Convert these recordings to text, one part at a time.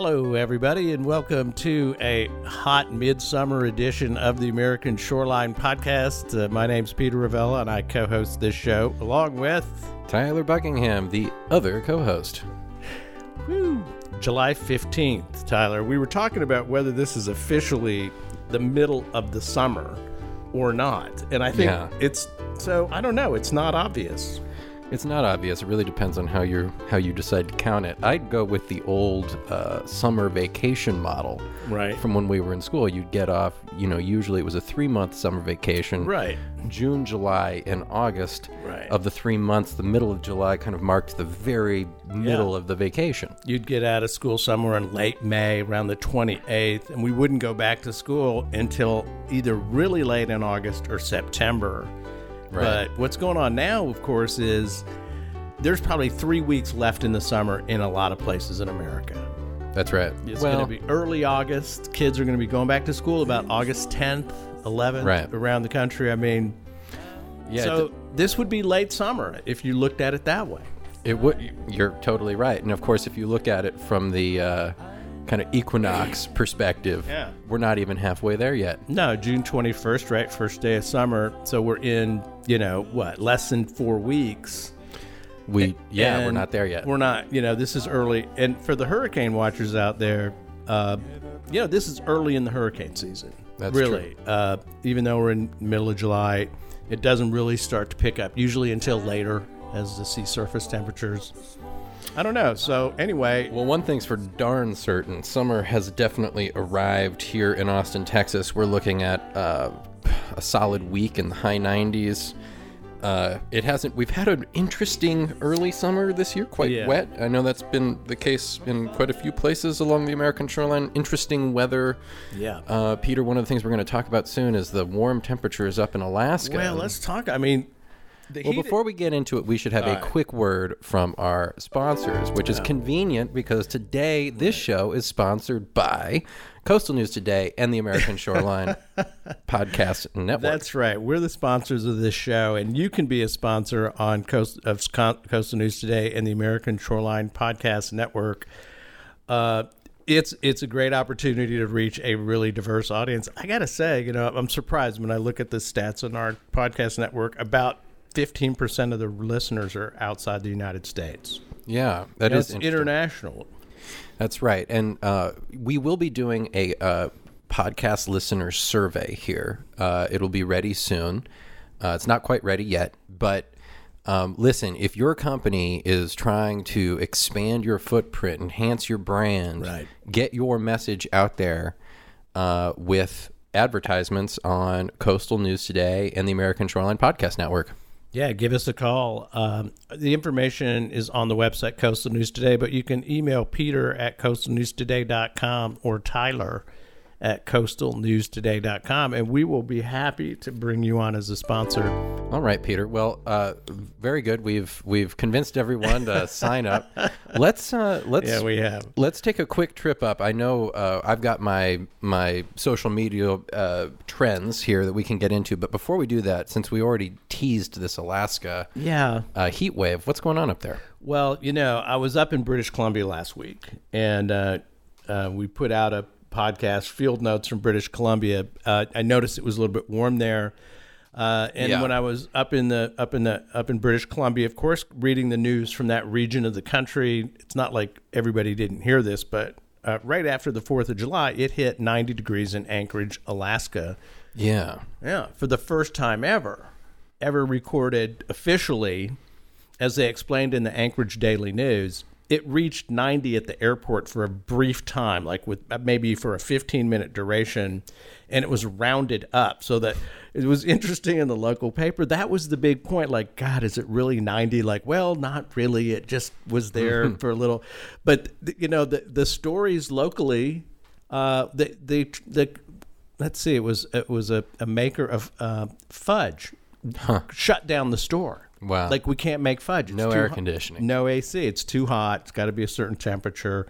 Hello, everybody, and welcome to a hot midsummer edition of the American Shoreline Podcast. Uh, my name's Peter Ravella, and I co host this show along with Tyler Buckingham, the other co host. whew, July 15th. Tyler, we were talking about whether this is officially the middle of the summer or not. And I think Yeah. it's so, I don't know, it's not obvious. It's not obvious. It really depends on how you how you decide to count it. I'd go with the old uh, summer vacation model Right. from when we were in school. You'd get off, you know, usually it was a three month summer vacation. Right. June, July, and August Right. of the three months, the middle of July kind of marked the very middle of the vacation. You'd get out of school somewhere in late May, around the 28th, and we wouldn't go back to school until either really late in August or September. Right. But what's going on now, of course, is there's probably three weeks left in the summer in a lot of places in America. That's right. It's well, going to be early August. Kids are going to be going back to school about August 10th, 11th Right. around the country. I mean, yeah, so this would be late summer if you looked at it that way. It would. You're totally right. And of course, if you look at it from the uh, kind of equinox perspective, Yeah. we're not even halfway there yet. No, June 21st, right? First day of summer. So we're in, you know, what, less than four weeks. We yeah, we're not there yet. We're not, you know, this is early. And for the hurricane watchers out there, uh, you know, this is early in the hurricane season. That's really. Uh, even though we're in middle of July, it doesn't really start to pick up usually until later as the sea surface temperatures. I don't know. So anyway, Well, one thing's for darn certain: summer has definitely arrived here in Austin, Texas. We're looking at uh, a solid week in the high 90s. Uh, it hasn't. We've had an interesting early summer this year, quite Yeah. wet. I know that's been the case in quite a few places along the American shoreline. Interesting weather. yeah. Uh, Peter, one of the things we're going to talk about soon is the warm temperatures up in Alaska. well, let's talk. I mean, the Well, heat- before we get into it, we should have a right. quick word from our sponsors, which is convenient because today this show is sponsored by Coastal News Today and the American Shoreline Podcast Network. That's right. We're the sponsors of this show, and you can be a sponsor on Coast of Coastal News Today and the American Shoreline Podcast Network. Uh, it's it's a great opportunity to reach a really diverse audience. I gotta say, you know, I'm surprised when I look at the stats on our podcast network. About 15 percent of the listeners are outside the United States. yeah, that is international. That's right. And uh, we will be doing a uh, podcast listener survey here. Uh, it'll be ready soon. Uh, it's not quite ready yet, but um, listen, if your company is trying to expand your footprint, enhance your brand, Right. get your message out there uh, with advertisements on Coastal News Today and the American Shoreline Podcast Network. Yeah, give us a call. Um, the information is on the website Coastal News Today, but you can email Peter at coastalnewstoday.com or Tyler at coastalnewstoday.com, and we will be happy to bring you on as a sponsor. All right, Peter. Well, uh, very good. We've we've convinced everyone to sign up. Let's uh, let's Yeah, we have. let's take a quick trip up. I know uh, I've got my my social media uh, trends here that we can get into, but before we do that, since we already teased this Alaska Yeah. uh, heat wave, what's going on up there? Well, you know, I was up in British Columbia last week, and uh, uh, we put out a podcast, Field Notes from British Columbia. Uh, I noticed it was a little bit warm there, uh, and Yeah. when I was up in the up in the up in British Columbia, of course, reading the news from that region of the country, it's not like everybody didn't hear this, but uh, right after the Fourth of July, it hit 90 degrees in Anchorage, Alaska. Yeah, Yeah, for the first time ever, ever recorded officially, as they explained in the Anchorage Daily News, it reached 90 at the airport for a brief time, like with maybe for a 15 minute duration, and it was rounded up so that it was interesting in the local paper. That was the big point. Like, God, is it really 90? Like, well, not really. It just was there for a little, but you know, the the stories locally, uh, the the the let's see, it was it was a, a maker of uh, fudge shut down the store. Wow. Like we can't make fudge. It's No air hot- conditioning. No AC. It's too hot. It's got to be a certain temperature.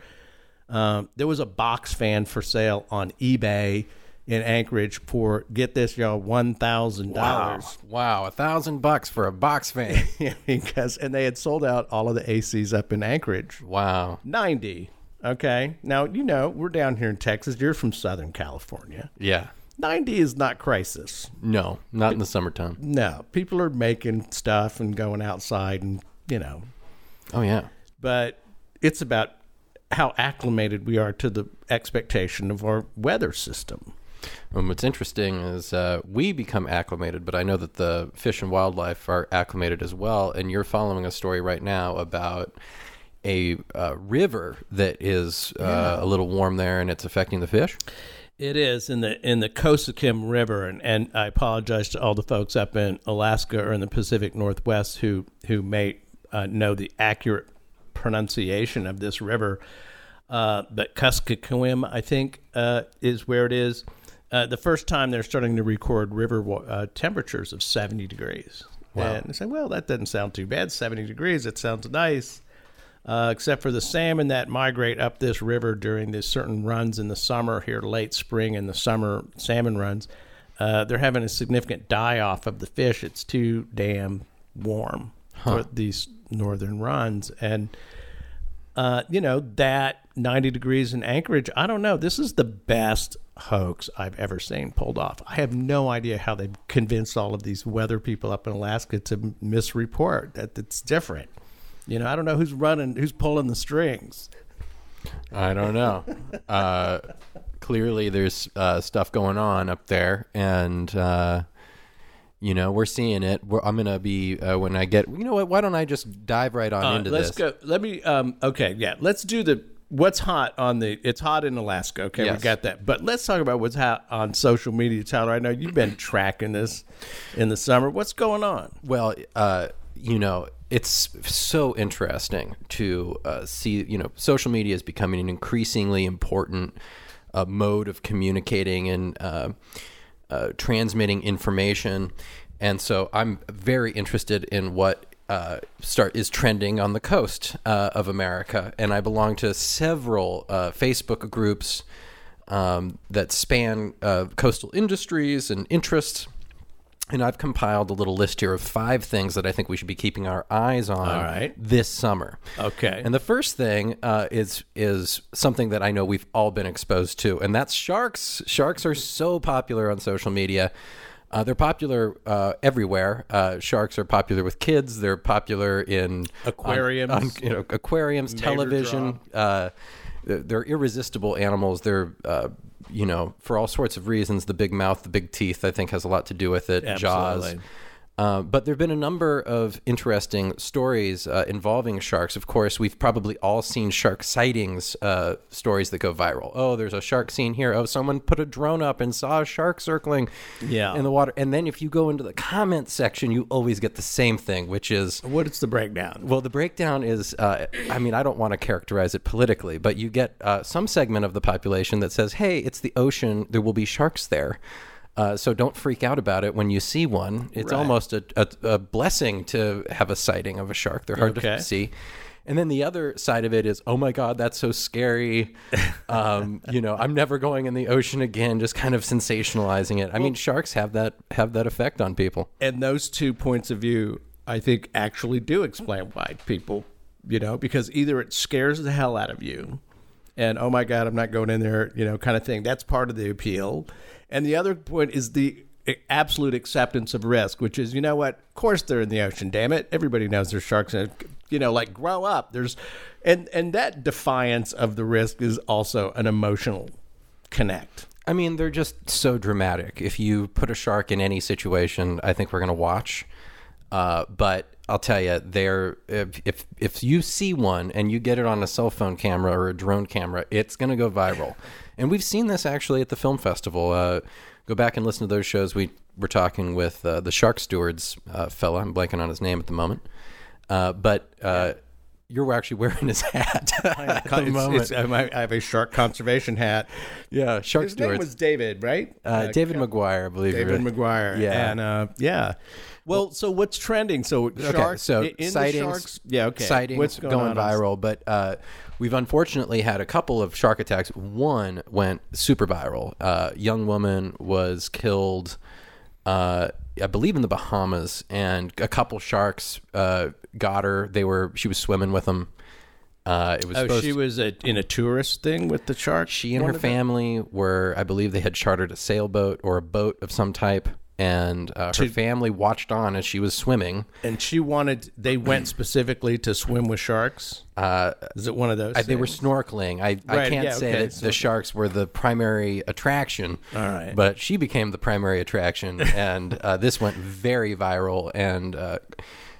Um, there was a box fan for sale on eBay in Anchorage for get this y'all one thousand wow, dollars wow, a thousand bucks for a box fan. because and they had sold out all of the ACs up in Anchorage. wow, Ninety. Okay. Now, you know, we're down here in Texas. You're from Southern California. Yeah. 90 is not crisis. No, not in the summertime. No. People are making stuff and going outside and, you know, Oh yeah. but it's about how acclimated we are to the expectation of our weather system. Um, what's interesting is uh, we become acclimated, but I know that the fish and wildlife are acclimated as well. And you're following a story right now about a uh, river that is uh, a little warm there, and it's affecting the fish. It is in the in the Kosakim River, and, and I apologize to all the folks up in Alaska or in the Pacific Northwest who who may uh, know the accurate pronunciation of this river. Uh, but Kuskokwim, I think, uh, is where it is. Uh, the first time they're starting to record river uh, temperatures of 70 degrees. And they say, well, that doesn't sound too bad. 70 degrees, it sounds nice. Uh, except for the salmon that migrate up this river during these certain runs in the summer here, late spring and the summer salmon runs. Uh, they're having a significant die off of the fish. It's too damn warm for these northern runs. And uh, you know, that 90 degrees in Anchorage, I don't know. This is the best hoax I've ever seen pulled off. I have no idea how they've convinced all of these weather people up in Alaska to misreport that it's different. You know, I don't know who's running, who's pulling the strings. I don't know. uh, clearly, there's uh, stuff going on up there, and uh, you know we're seeing it. We're, I'm gonna be uh, when I get. You know what? Why don't I just dive right on into let's this? go. Let me. Um, okay, yeah. Let's do the what's hot on the. It's hot in Alaska. Okay, Yes. we got that. But let's talk about what's hot on social media, Tyler. I know you've been tracking this in the summer. What's going on? Well, uh, you know, it's so interesting to uh, see. You know, social media is becoming an increasingly important uh, mode of communicating and uh, uh, transmitting information, and so I'm very interested in what. Uh, start is trending on the coast uh, of America, and I belong to several Facebook groups um, that span coastal industries and interests. And I've compiled a little list here of five things that I think we should be keeping our eyes on All right. this summer. Okay. And the first thing uh, is is something that I know we've all been exposed to, and that's sharks. Sharks are so popular on social media. Uh, they're popular uh, everywhere. Uh, sharks are popular with kids. They're popular in Aquariums. on, on, you know, aquariums, television. Uh, they're they're irresistible animals. They're uh, you know for all sorts of reasons. The big mouth, the big teeth, I think has a lot to do with it. Jaws. Uh, but there have been a number of interesting stories uh, involving sharks. Of course, we've probably all seen shark sightings, uh, stories that go viral. Oh, there's a shark scene here. Oh, someone put a drone up and saw a shark circling Yeah. in the water. And then if you go into the comment section, you always get the same thing, which is What is the breakdown? well, the breakdown is, uh, I mean, I don't want to characterize it politically, but you get uh, some segment of the population that says, hey, it's the ocean, there will be sharks there. Uh, so don't freak out about it when you see one. It's Right. almost a, a, a blessing to have a sighting of a shark. They're hard Okay. to see. And then the other side of it is, oh my God, that's so scary. Um, you know, I'm never going in the ocean again. Just kind of sensationalizing it. I mean, sharks have that have that effect on people. and those two points of view, I think, actually do explain why people, you know, because either it scares the hell out of you, and oh my god, I'm not going in there, you know, kind of thing. That's part of the appeal, and the other point is the absolute acceptance of risk, which is, you know what? Of course they're in the ocean. Damn it, everybody knows there's sharks it. You know, like grow up. There's, and and that defiance of the risk is also an emotional connect. I mean, they're just so dramatic. If you put a shark in any situation, I think we're going to watch. Uh, but I'll tell you, they're if, if if you see one and you get it on a cell phone camera or a drone camera, it's going to go viral. And we've seen this actually at the film festival. Uh, go back and listen to those shows. We were talking with uh, the Shark Stewards uh, fella. I'm blanking on his name at the moment. Uh, but uh, you're actually wearing his hat at the It's- moment. it's- I have a shark conservation hat. yeah, Shark His name was David, right? uh, David McGuire, I believe. David you're- McGuire. Yeah. And uh, yeah. Well, so what's trending? So sharks. so in the sightings, sharks. Yeah. Okay. sightings What's going, going, viral, but uh, we've unfortunately had a couple of shark attacks. One went super viral. Uh, young woman was killed, uh, I believe, in the Bahamas, and a couple sharks uh, got her. They were she was swimming with them. Uh, it was Oh, she was a, in a tourist thing with the shark. she and her of them? family were, I believe, they had chartered a sailboat or a boat of some type, and uh, her family watched on as she was swimming. and she wanted. They went specifically to swim with sharks. Uh, Is it one of those? I- they were snorkeling. I, I can't yeah, say okay, that the sharks were the primary attraction. All right. But she became the primary attraction, and uh, this went very viral. And uh,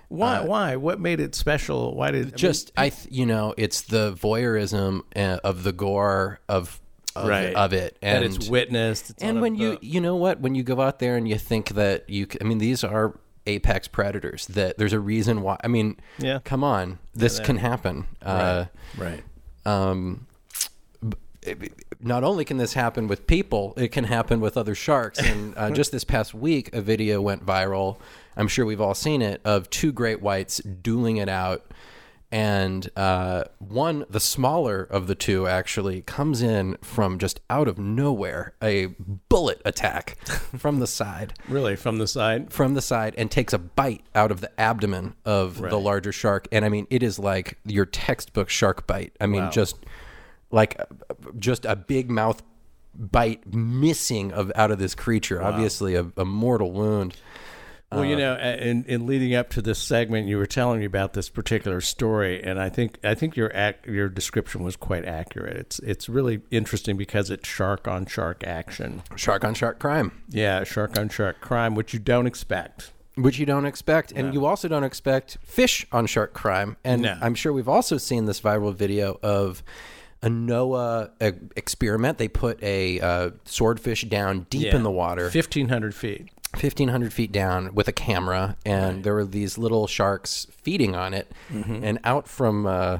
Why? why? What made it special? Why did I mean, just, I, th- you know, it's the voyeurism uh, of the gore of of, Right. of it, and it's witnessed? It's and when you you know what when you go out there and you think that you i mean these are apex predators that there's a reason why i mean Yeah. come on this can happen uh right. um not only can this happen with people it can happen with other sharks and uh, just this past week a video went viral i'm sure we've all seen it of two great whites dueling it out and uh, one, the smaller of the two, actually comes in from just out of nowhere, a bullet attack from the side, Really, from the side. from the side, and takes a bite out of the abdomen of the larger shark. And I mean, it is like your textbook shark bite. I mean, just like just a big mouth bite missing of out of this creature. Obviously, a, a mortal wound. Well, you Uh, know, in, in leading up to this segment, you were telling me about this particular story, and I think I think your ac- your description was quite accurate. It's it's really interesting because it's shark on shark action. Shark on shark crime. Yeah, shark on shark crime, which you don't expect. which you don't expect and you also don't expect fish on shark crime and No. i'm sure we've also seen this viral video of a noaa experiment they put a uh, swordfish down deep in the water fifteen hundred feet. 1500 feet down with a camera and there were these little sharks feeding on it Mm-hmm. and out from uh,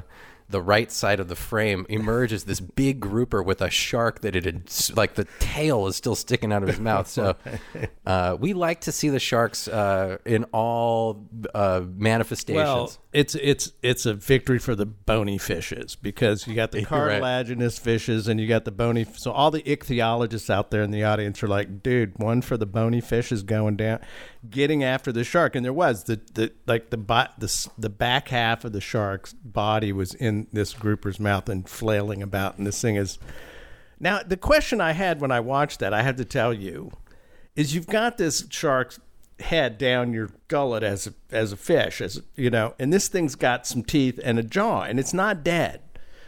the right side of the frame emerges this big grouper with a shark that it had like the tail is still sticking out of his mouth so uh, we like to see the sharks uh, in all uh, manifestations Well, it's it's it's a victory for the bony fishes because you got the right. cartilaginous fishes and you got the bony. So all the ichthyologists out there in the audience are like, "Dude, one for the bony fish is going down, getting after the shark." And there was the the like the bo- the the back half of the shark's body was in this grouper's mouth and flailing about, and this thing is. Now the question I had when I watched that, I have to tell you, is you've got this shark's head down your gullet as a, as a fish, as you know, and this thing's got some teeth and a jaw, and it's not dead.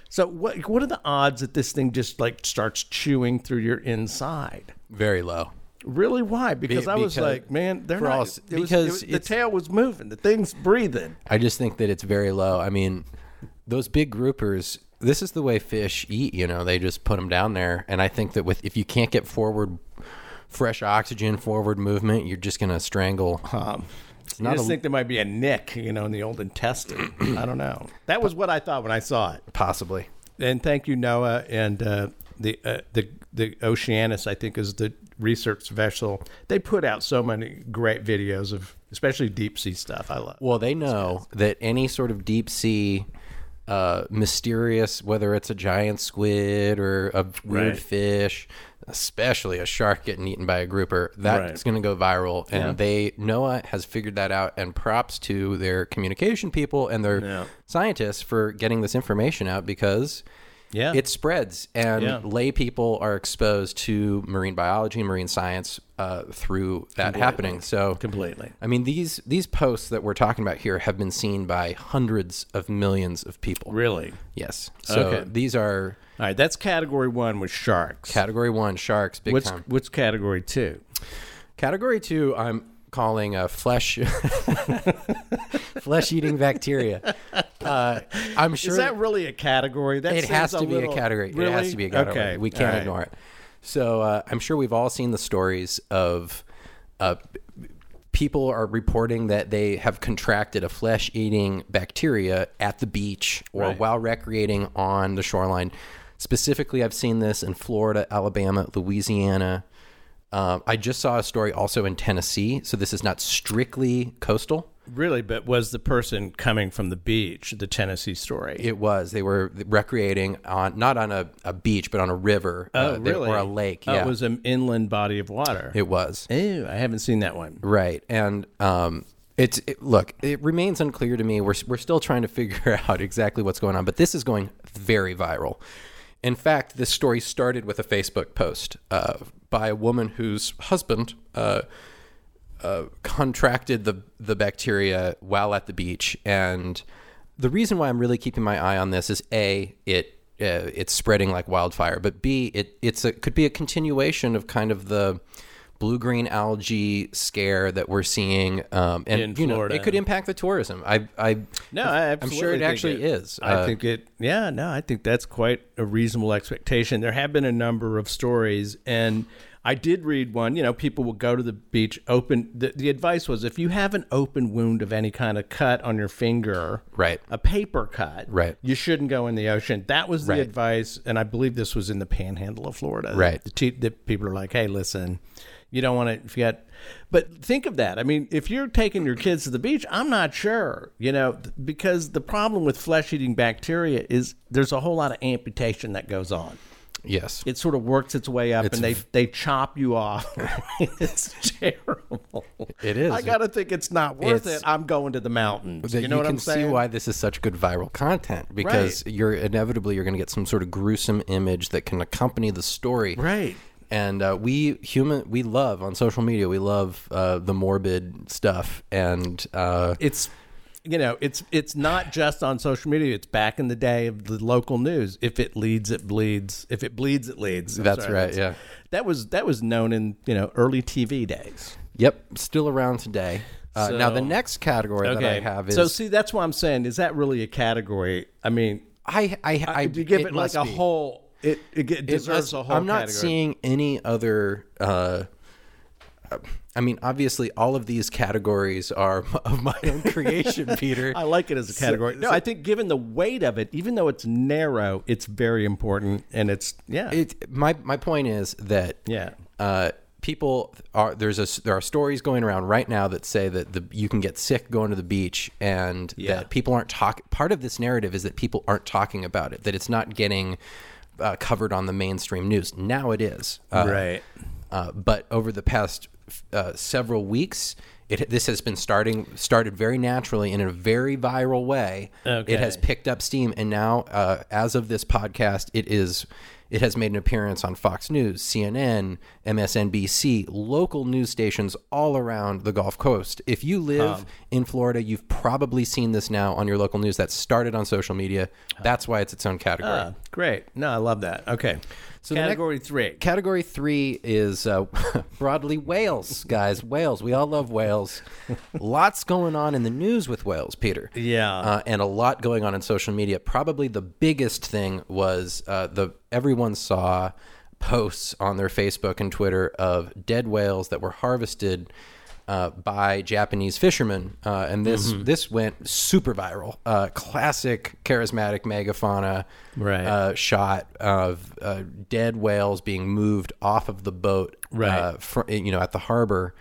So what what are the odds that this thing just like starts chewing through your inside? very low Really? Why? Because I was because- like, man, they're for not. all- it was- because it was- the it's- tail was moving, the thing's breathing. I just think that it's very low. I mean, those big groupers. This is the way fish eat. You know, they just put them down there, and I think that with if you can't get forward, fresh oxygen, forward movement, you're just gonna strangle. Um, I not just a, think there might be a nick, you know, in the old intestine. I don't know. That was what I thought when I saw it. possibly. and thank you, NOAA, and uh, the uh, the the Okeanos. I think is the research vessel. They put out so many great videos of, especially deep sea stuff. I love. Well, they know that any sort of deep sea, uh, mysterious, whether it's a giant squid or a weird Right. fish, especially a shark getting eaten by a grouper, that's Right. going to go viral. And Yeah. they NOAA has figured that out. And props to their communication people and their Yeah. scientists for getting this information out because. Yeah. It spreads, and Yeah. lay people are exposed to marine biology, marine science uh, through that happening. So, completely. I mean these these posts that we're talking about here have been seen by hundreds of millions of people. Really. Yes. So Okay. these are All right. That's category one with sharks. category one sharks, big what's time. what's category two? Category two, I'm calling a flesh flesh eating bacteria. Uh, I'm sure Is that really a category? That it has to be little- a category. Really? It has to be a category. Okay. We can't right. ignore it. So uh, I'm sure we've all seen the stories of uh, people are reporting that they have contracted a flesh-eating bacteria at the beach or Right. while recreating on the shoreline. Specifically, I've seen this in Florida, Alabama, Louisiana. Um, I just saw a story also in Tennessee. So this is not strictly coastal. Really, but was the person coming from the beach? The Tennessee story. It was. They were recreating on not on a, a beach, but on a river oh, uh, they- really? or a lake. Oh, yeah, it was an inland body of water. It was Ew, I haven't seen that one. right, and um, It's it, look. It remains unclear to me. We're we're still trying to figure out exactly what's going on, but this is going very viral. In fact, this story started with a Facebook post uh, by a woman whose husband uh, uh, contracted the the bacteria while at the beach, and the reason why I'm really keeping my eye on this is a it uh, it's spreading like wildfire, but b it it's a could be a continuation of kind of the blue green algae scare that we're seeing, um, and In you know Florida. it could impact the tourism. I I No, I I'm sure it actually is. I Uh, think it. Yeah, no, I think that's quite a reasonable expectation. There have been a number of stories, and I did read one. You know, people will go to the beach, open. The, the advice was if you have an open wound of any kind of cut on your finger, Right. a paper cut, Right. you shouldn't go in the ocean. That was the Right. advice, and I believe this was in the Panhandle of Florida. Right. the, the people are like, hey, listen. You don't want to if you got, but think of that. I mean, if you're taking your kids to the beach, I'm not sure, you know, because the problem with flesh eating bacteria is there's a whole lot of amputation that goes on. yes. It sort of works its way up, It's and they they chop you off. it's terrible. It is. I gotta think it's not worth It's- it. I'm going to the mountains. You know what can I'm saying? see why this is such good viral content because you're inevitably you're going to get some sort of gruesome image that can accompany the story. Right. And uh, we human we love on social media we love uh, the morbid stuff. And uh, it's you know it's it's not just on social media. It's back in the day of the local news. If it leads it bleeds. If it bleeds it leads. I'm That's sorry, right, yeah. that was that was known in you know early tv days. Yep still around today. Uh, now the next category that I have is so see that's why i'm saying. Is that really a category? I mean I I, I to give it, like a be. whole it, it, It deserves must- a whole I'm not category. seeing any other. Uh, I mean, obviously, all of these categories are of my own creation, Peter. I like it as a category. no, I think given the weight of it, even though it's narrow, it's very important, and it's yeah, It, my my point is that yeah. uh, people are there's a there are stories going around right now that say that the you can get sick going to the beach and Yeah. that people aren't talking. Part of this narrative is that people aren't talking about it. That it's not getting uh, covered on the mainstream news. Now it is. Uh, right. Uh, but over the past uh, several weeks, it, this has been starting started very naturally in a very viral way. Okay. It has picked up steam, and now, uh, as of this podcast, it is it has made an appearance on Fox News, CNN, MSNBC, local news stations all around the Gulf Coast. If you live in Florida, you've probably seen this now on your local news. That started on social media. That's why it's its own category. Ah, great. No, I love that. Okay. So the next- category three. Category three is uh, broadly whales, guys. Whales. We all love whales. Lots going on in the news with whales, Peter. Yeah. Uh, and a lot going on in social media. Probably the biggest thing was uh, the everyone saw posts on their Facebook and Twitter of dead whales that were harvested uh, by Japanese fishermen, uh, and this Mm-hmm. this went super viral. Uh, classic charismatic megafauna Right. uh, shot of uh, dead whales being moved off of the boat, Right. Uh, fr- you know, at the harbor.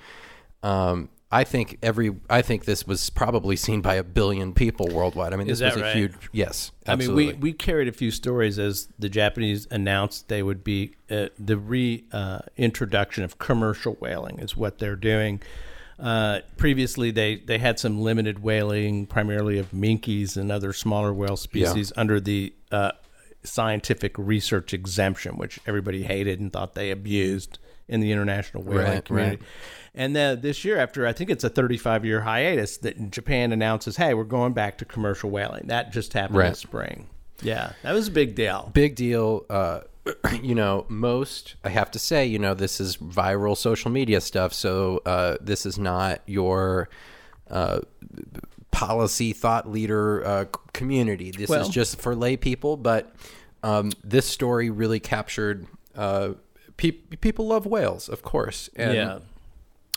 Um, I think every I think this was probably seen by a billion people worldwide. I mean, this that was a right? huge yes. I mean, we, we carried a few stories as the Japanese announced they would be uh, the reintroduction of commercial whaling is what they're doing. Uh, previously, they, they had some limited whaling, primarily of minkes and other smaller whale species, under the uh, scientific research exemption, which everybody hated and thought they abused in the international whaling Right, community. right. And then this year, after I think it's a 35 year hiatus, that Japan announces, "Hey, we're going back to commercial whaling." That just happened Right. this spring. Yeah, that was a big deal. big deal. Uh, you know, most I have to say, you know, this is viral social media stuff, so uh, this is not your uh, policy thought leader uh, community. This Well- is just for lay people. But um, this story really captured. Uh, pe- people love whales, of course. And yeah.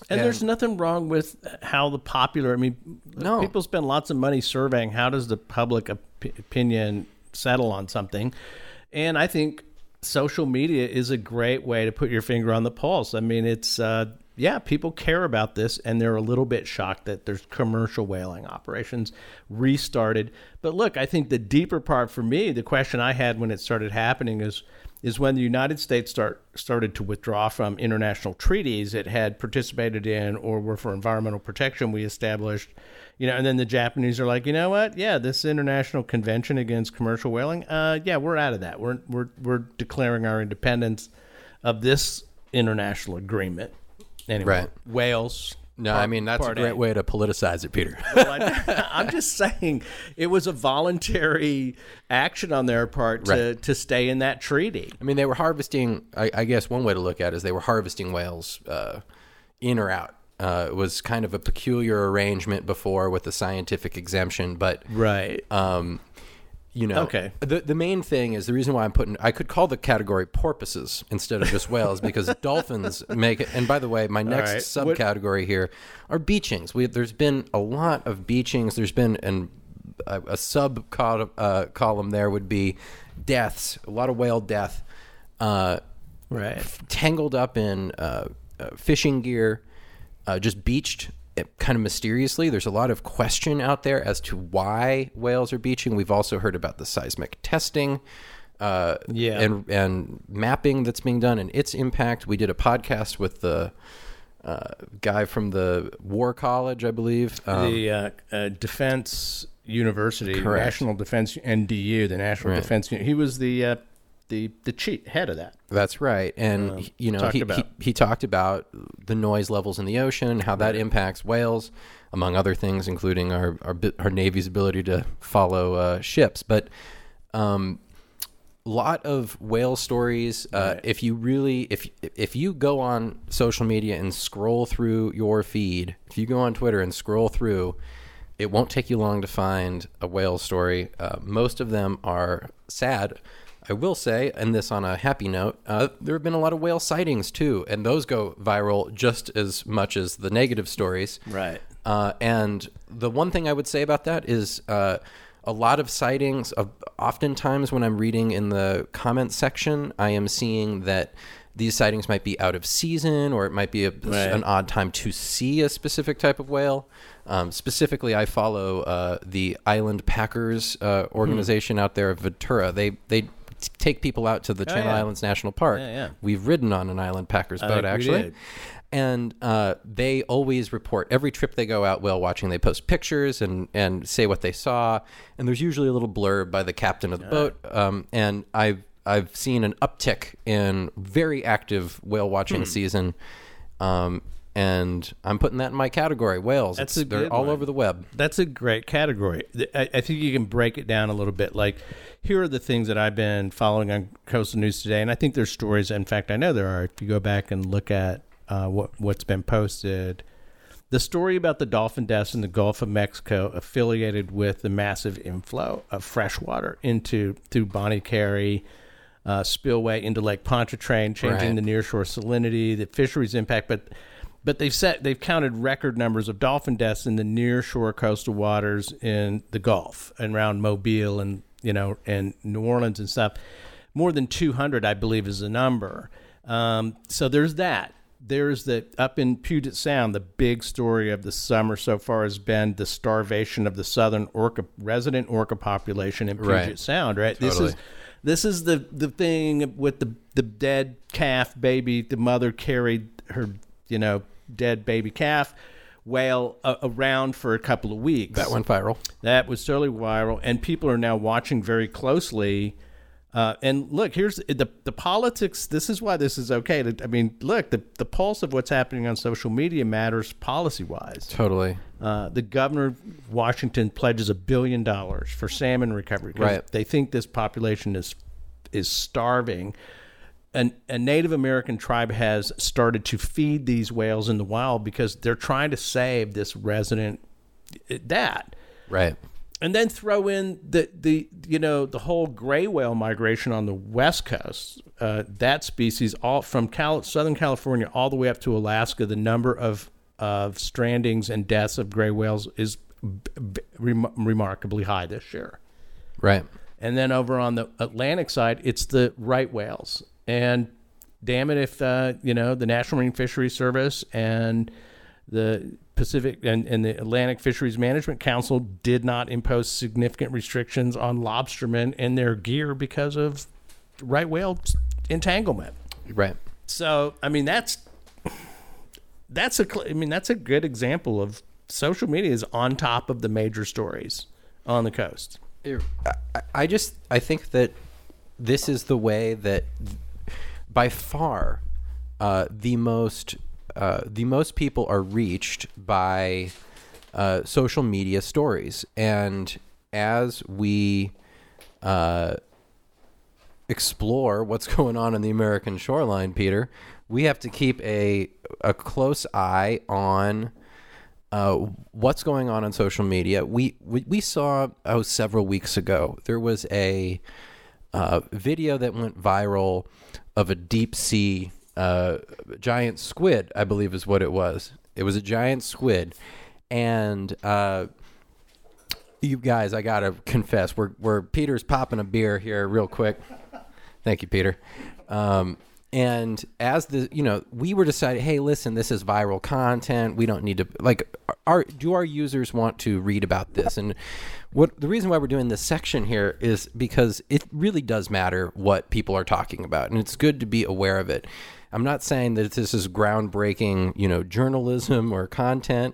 And, there's nothing wrong with how the popular. I mean, No. people spend lots of money surveying how does the public op- opinion settle on something, and I think social media is a great way to put your finger on the pulse. I mean, it's uh, yeah, people care about this, and they're a little bit shocked that there's commercial whaling operations restarted. But look, I think the deeper part for me, the question I had when it started happening is is when the United States start started to withdraw from international treaties it had participated in or were for environmental protection. We established, you know, and then the Japanese are like, you know what? Yeah, this international convention against commercial whaling. Uh, yeah, we're out of that. We're we're we're declaring our independence of this international agreement. Anyway, Right. whales. No, part- I mean that's a great way to politicize it, Peter. well, I, I'm just saying it was a voluntary action on their part to, Right. to stay in that treaty. I mean, they were harvesting. I, I guess one way to look at it is they were harvesting whales uh, in or out. Uh, it was kind of a peculiar arrangement before with the scientific exemption, but Right. um, you know, Okay. The the main thing is the reason why I'm putting. I could call the category porpoises instead of just whales because dolphins make it. And by the way my next right. What- subcategory here are beachings. We there's been a lot of beachings. There's been an a, a sub col- uh, column there would be deaths. A lot of whale death. Uh, right. tangled up in uh, uh, fishing gear, uh, just beached kind of mysteriously. There's a lot of question out there as to why whales are beaching. We've also heard about the seismic testing. Uh, Yeah. and and mapping that's being done and its impact. We did a podcast with the uh, guy from the War College, I believe. Um, the uh, uh, Defense University, Correct. National Defense NDU, the National Right. Defense. He was the uh, the the chief head of that. That's right, and he- you know he, he he talked about the noise levels in the ocean, and how that impacts whales, among other things, including our our, our navy's ability to follow uh, ships. But um, lot of whale stories. Uh, Right. If you really, if if you go on social media and scroll through your feed, if you go on Twitter and scroll through, it won't take you long to find a whale story. Uh, most of them are sad. I will say, and this on a happy note, uh, there have been a lot of whale sightings too, and those go viral just as much as the negative stories. Right. Uh, and the one thing I would say about that is uh, a lot of sightings. Of, oftentimes, when I'm reading in the comment section, I am seeing that these sightings might be out of season, or it might be a, Right. an odd time to see a specific type of whale. Um, specifically, I follow uh, the Island Packers uh, organization out there of Ventura. They they t- take people out to the Channel yeah. Islands National Park. Yeah, yeah. We've ridden on an Island Packers boat actually and uh, they always report every trip they go out whale watching. They post pictures and and say what they saw, and there's usually a little blurb by the captain of the boat. Um, and I've I've seen an uptick in very active whale watching Hmm. season, um, and I'm putting that in my category whales. That's they're all one. over the web. That's a great category. I, I think you can break it down a little bit. Like, here are the things that I've been following on Coastal News today, and I think there's stories. In fact, I know there are. If you go back and look at uh, what what's been posted, the story about the dolphin deaths in the Gulf of Mexico, affiliated with the massive inflow of fresh water into through Bonnet Carré. Uh, spillway into Lake Pontchartrain, changing Right. the nearshore salinity, the fisheries impact, but but they've set they've counted record numbers of dolphin deaths in the nearshore coastal waters in the Gulf and around Mobile and you know and New Orleans and stuff. More than 200, I believe, is the number. Um, so there's that. There's the up in Puget Sound. The big story of the summer so far has been the starvation of the southern orca resident orca population in Puget Right. Sound. Right. Totally. This is this is the the thing with the the dead calf baby. The mother carried her you know dead baby calf whale uh, around for a couple of weeks. That went viral. That was totally viral, and people are now watching very closely. Uh, and look, here's the the politics. This is why this is okay. To, I mean, look, the the pulse of what's happening on social media matters policy wise. Totally. Uh, the governor of Washington pledges a billion dollars for salmon recovery. Right. They think this population is is starving. An, a Native American tribe has started to feed these whales in the wild because they're trying to save this resident that Right. and then throw in the the you know the whole gray whale migration on the west coast. Uh, that species, all from Cal- Southern California all the way up to Alaska, the number of of strandings and deaths of gray whales is b- b- rem- remarkably high this year. Right. And then over on the Atlantic side, it's the right whales. And damn it, if uh, you know the National Marine Fisheries Service and the Pacific and, and the Atlantic Fisheries Management Council did not impose significant restrictions on lobstermen and their gear because of right whale entanglement. Right. So, I mean, that's that's a I mean, that's a good example of social media is on top of the major stories on the coast. I- I just I think that this is the way that by far uh, the most uh, the most people are reached by uh, social media stories, and as we uh, explore what's going on in the American shoreline, Peter, we have to keep a a close eye on uh, what's going on on social media. We we, we saw oh several weeks ago there was a uh, video that went viral of a deep sea uh, giant squid, I believe is what it was. It was a giant squid, and uh, you guys, I gotta confess, we're we're Peter's popping a beer here real quick. Thank you, Peter. Um, and as the you know, we were deciding, hey, listen, this is viral content. We don't need to like. Our do our users want to read about this? And what the reason why we're doing this section here is because it really does matter what people are talking about, and it's good to be aware of it. I'm not saying that this is groundbreaking, you know, journalism or content,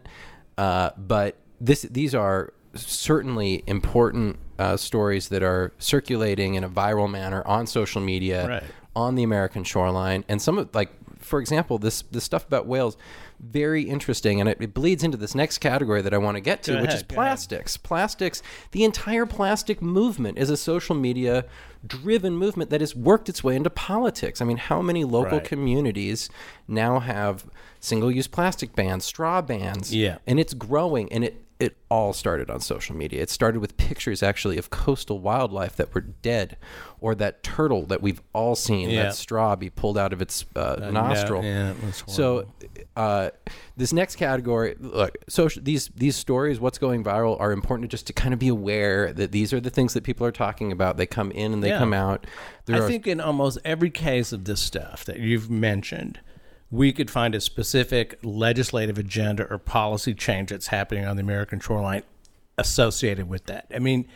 uh, but this these are certainly important uh, stories that are circulating in a viral manner on social media Right. On the American shoreline, and some of like, for example, this this stuff about whales, very interesting, and it, it bleeds into this next category that I want to get to, Go which is ahead, ahead. plastics. Plastics, the entire plastic movement is a social media driven movement that has worked its way into politics. I mean, how many local Right. communities now have single use plastic bans, straw bans? Yeah. And it's growing and it it all started on social media. It started with pictures actually of coastal wildlife that were dead or that turtle that we've all seen Yeah. that straw be pulled out of its uh, nostril. yeah, was So, uh, this next category, look, social these these stories, what's going viral, are important just to kind of be aware that these are the things that people are talking about. They come in and they Yeah. come out. There I are, think in almost every case of this stuff that you've mentioned, we could find a specific legislative agenda or policy change that's happening on the American shoreline associated with that. I mean,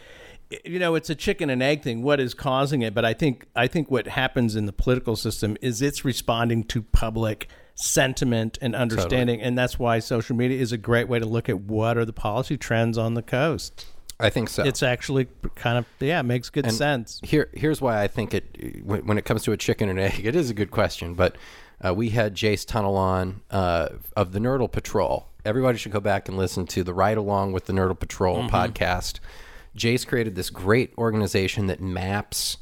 you know, it's a chicken and egg thing. What is causing it? But I think I think what happens in the political system is it's responding to public sentiment and understanding, and that's why social media is a great way to look at what are the policy trends on the coast. I think so. It's actually kind of yeah, it makes good And sense. Here, here's why I think it. When, when it comes to a chicken and egg, it is a good question. But uh, we had Jace Tunnell on uh, of the Nurdle Patrol. Everybody should go back and listen to the Ride Along with the Nurdle Patrol podcast. Jace created this great organization that maps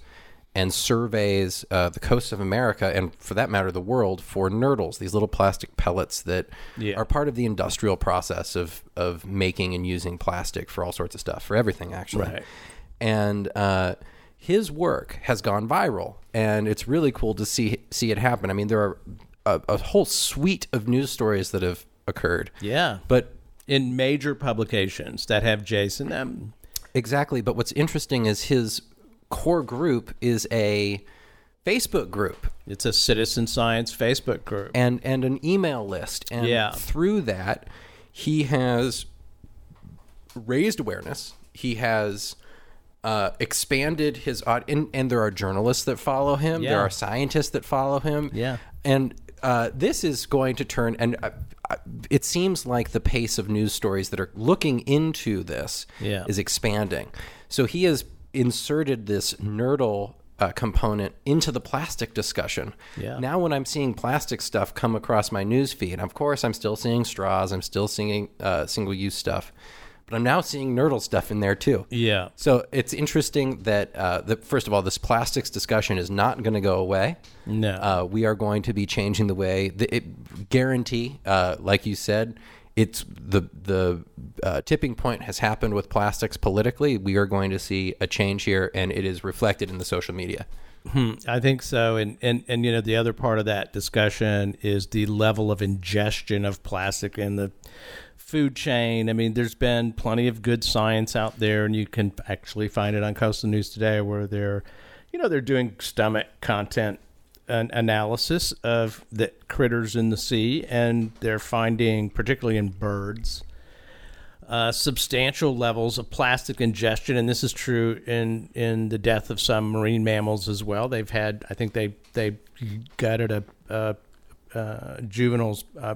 and surveys uh, the coast of America and, for that matter, the world for nurdles, these little plastic pellets that Yeah. are part of the industrial process of of making and using plastic for all sorts of stuff, for everything actually Right. and uh, his work has gone viral, and it's really cool to see see it happen. I mean, there are a, a whole suite of news stories that have occurred. Yeah. But in major publications that have Jason them. exactly, but what's interesting is his core group is a Facebook group It's a citizen science Facebook group. and and an email list, and Yeah. through that, he has raised awareness. He has uh, expanded his and, and there are journalists that follow him. There are scientists that follow him. Yeah. and uh, this is going to turn. And uh, uh, it seems like the pace of news stories that are looking into this Yeah. is expanding. So he has inserted this nurdle. Uh, component into the plastic discussion. Yeah. Now, when I'm seeing plastic stuff come across my news feed, of course, I'm still seeing straws. I'm still seeing uh, single-use stuff, but I'm now seeing nurdle stuff in there too. Yeah. So it's interesting that, uh, that first of all, this plastics discussion is not going to go away. No. Uh, we are going to be changing the way. The, it, guarantee, uh, like you said, it's the the uh, tipping point has happened with plastics politically. We are going to see a change here, and it is reflected in the social media. I think so. And, and, and, you know, the other part of that discussion is the level of ingestion of plastic in the food chain. I mean, there's been plenty of good science out there, and you can actually find it on Coastal News Today where they're, you know, they're doing stomach content an analysis of the critters in the sea, and they're finding, particularly in birds, uh, substantial levels of plastic ingestion, and this is true in in the death of some marine mammals as well. They've had, I think they they gutted a, a, a juvenile's uh,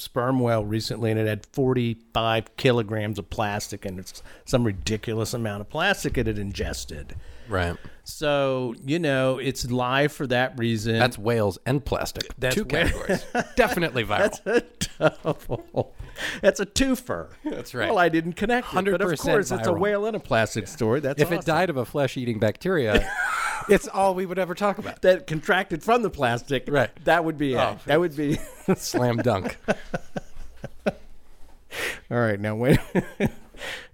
sperm whale recently, and it had 45 kilograms of plastic, and it's some ridiculous amount of plastic it had ingested. Right. So you know it's live for that reason. That's whales and plastic. That's Two whale- categories. Definitely viral. That's a double. That's a twofer. That's right. Well, I didn't connect it, but of 100% course it's a viral. whale and a plastic story. That's if it awesome. died of a flesh-eating bacteria, it's all we would ever talk about. that contracted from the plastic, Right. That would be it. Oh. That would be. Slam dunk. All right, now wait.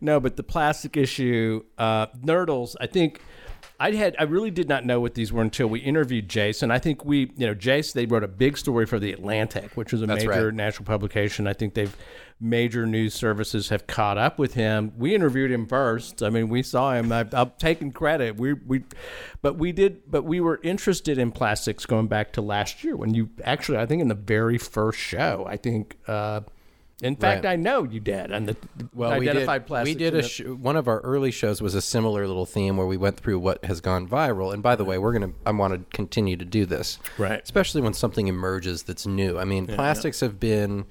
no, but the plastic issue, uh, nurdles. I think I had. I really did not know what these were until we interviewed Jason. I think we, you know, Jace. They wrote a big story for the Atlantic, which is a That's major right. national publication. I think they've major news services have caught up with him. We interviewed him first. I mean, we saw him. I, I'm taking credit. We we, but we did. But we were interested in plastics going back to last year when you actually. I think in the very first show. I think. Uh, in fact, Right. I know you did, and the Well, we identified did. plastics. We did a sh- one of our early shows was a similar little theme where we went through what has gone viral. And by the way, we're gonna. I want to continue to do this, Right. Especially when something emerges that's new. I mean, plastics have been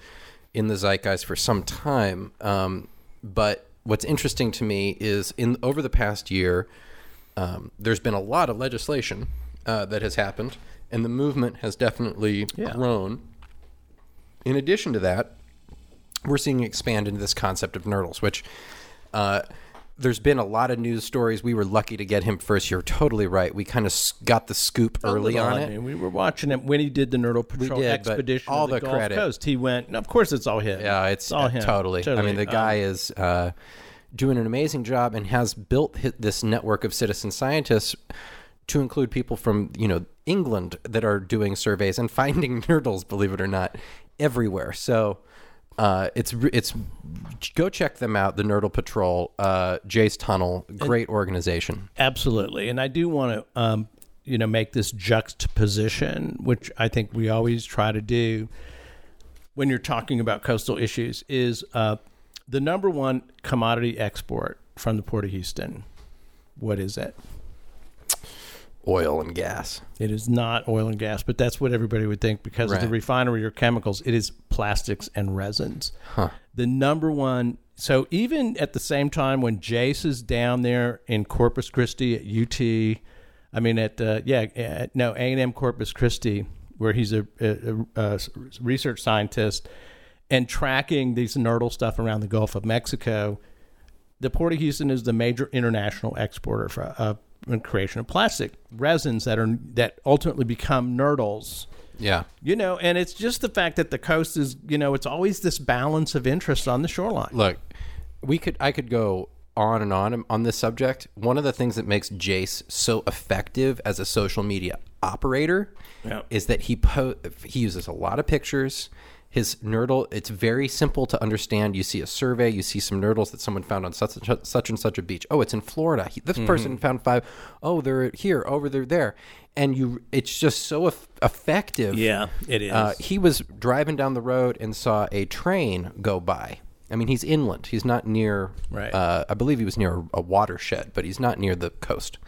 in the zeitgeist for some time. Um, but what's interesting to me is in over the past year, um, there's been a lot of legislation uh, that has happened, and the movement has definitely Yeah. grown. In addition to that, we're seeing expand into this concept of nurdles, which uh, there's been a lot of news stories. We were lucky to get him first. You're totally right. We kind of got the scoop early on I it. mean, we were watching it when he did the Nurdle Patrol did, but expedition. all of the, the Gulf credit- Coast. He went. Of course, it's all him. Yeah, it's, all uh, him. totally. I mean, the Um, guy is uh, doing an amazing job and has built hi- this network of citizen scientists to include people from you know England that are doing surveys and finding nurdles, believe it or not, everywhere. So. Uh, it's it's go check them out. The Nurdle Patrol, uh, Jace Tunnell, great organization. absolutely. And I do want to, um, you know, make this juxtaposition, which I think we always try to do when you're talking about coastal issues, is uh, the number one commodity export from the Port of Houston. What is it? Oil and gas. It is not oil and gas, but that's what everybody would think because of the refinery or chemicals. It is plastics and resins. Huh. The number one. So even at the same time when Jace is down there in Corpus Christi at UT, I mean at uh, yeah at, no A and M Corpus Christi, where he's a, a, a research scientist and tracking these nurdle stuff around the Gulf of Mexico. The Port of Houston is the major international exporter for uh, in creation of plastic resins that are that ultimately become nurdles. Yeah. You know, and it's just the fact that the coast is, you know, it's always this balance of interest on the shoreline. Look, we could I could go on and on on this subject. One of the things that makes Jace so effective as a social media operator Yeah. is that he po- he uses a lot of pictures. His nurdle, it's very simple to understand. You see a survey, you see some nurdles that someone found on such and such, such, and such a beach. Oh, it's in Florida. He, this person found five. Oh, they're here, over there, there, and you. It's just so eff- effective. Yeah, it is. Uh, he was driving down the road and saw a train go by. I mean, he's inland. He's not near. Right. Uh, I believe he was near a, a watershed, but he's not near the coast.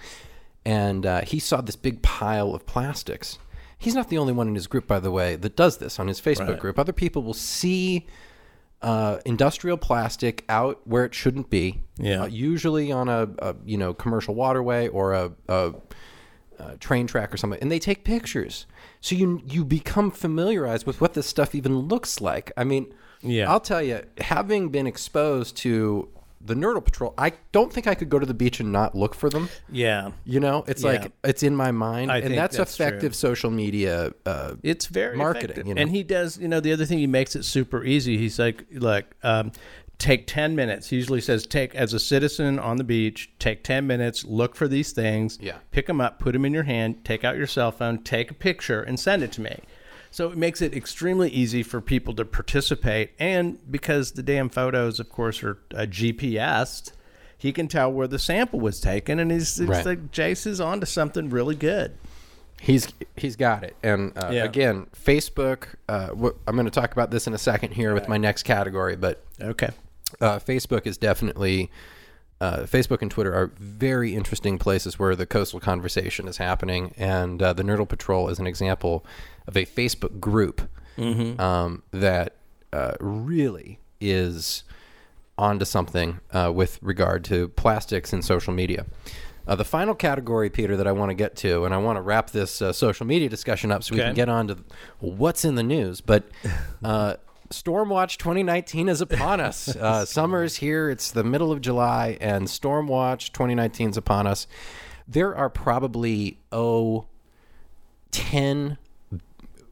And uh, he saw this big pile of plastics. He's not the only one in his group, by the way, that does this on his Facebook Right. group. Other people will see uh, industrial plastic out where it shouldn't be. Yeah. Uh, usually on a, a you know commercial waterway or a, a uh, train track or something, and they take pictures. So you you become familiarized with what this stuff even looks like. I mean, Yeah. I'll tell you, having been exposed to the Nurdle Patrol, I don't think I could go to the beach and not look for them. yeah. You know, it's Yeah. like it's in my mind, I and that's, that's effective social media. Uh, It's very Marketing, you know? and he does. You know, the other thing he makes it super easy. He's like, look, um, take ten minutes. He usually says, take as a citizen on the beach, take ten minutes, look for these things, Yeah. pick them up, put them in your hand, take out your cell phone, take a picture, and send it to me. So it makes it extremely easy for people to participate, and because the damn photos, of course, are uh, GPSed. He can tell where the sample was taken, and he's it's Right. like Jace is onto something really good. He's he's got it, and uh, Yeah. again, Facebook. Uh, wh- I'm going to talk about this in a second here with my next category, but Okay. uh, Facebook is definitely uh, Facebook and Twitter are very interesting places where the coastal conversation is happening, and uh, the Nurdle Patrol is an example of a Facebook group um, that uh, really is onto something uh, with regard to plastics and social media. Uh, the final category, Peter, that I want to get to, and I want to wrap this uh, social media discussion up so we Okay. can get on to what's in the news. But uh, Stormwatch 2019 is upon us. Uh, is here. It's the middle of July, and Stormwatch 2019 is upon us. There are probably, oh, 10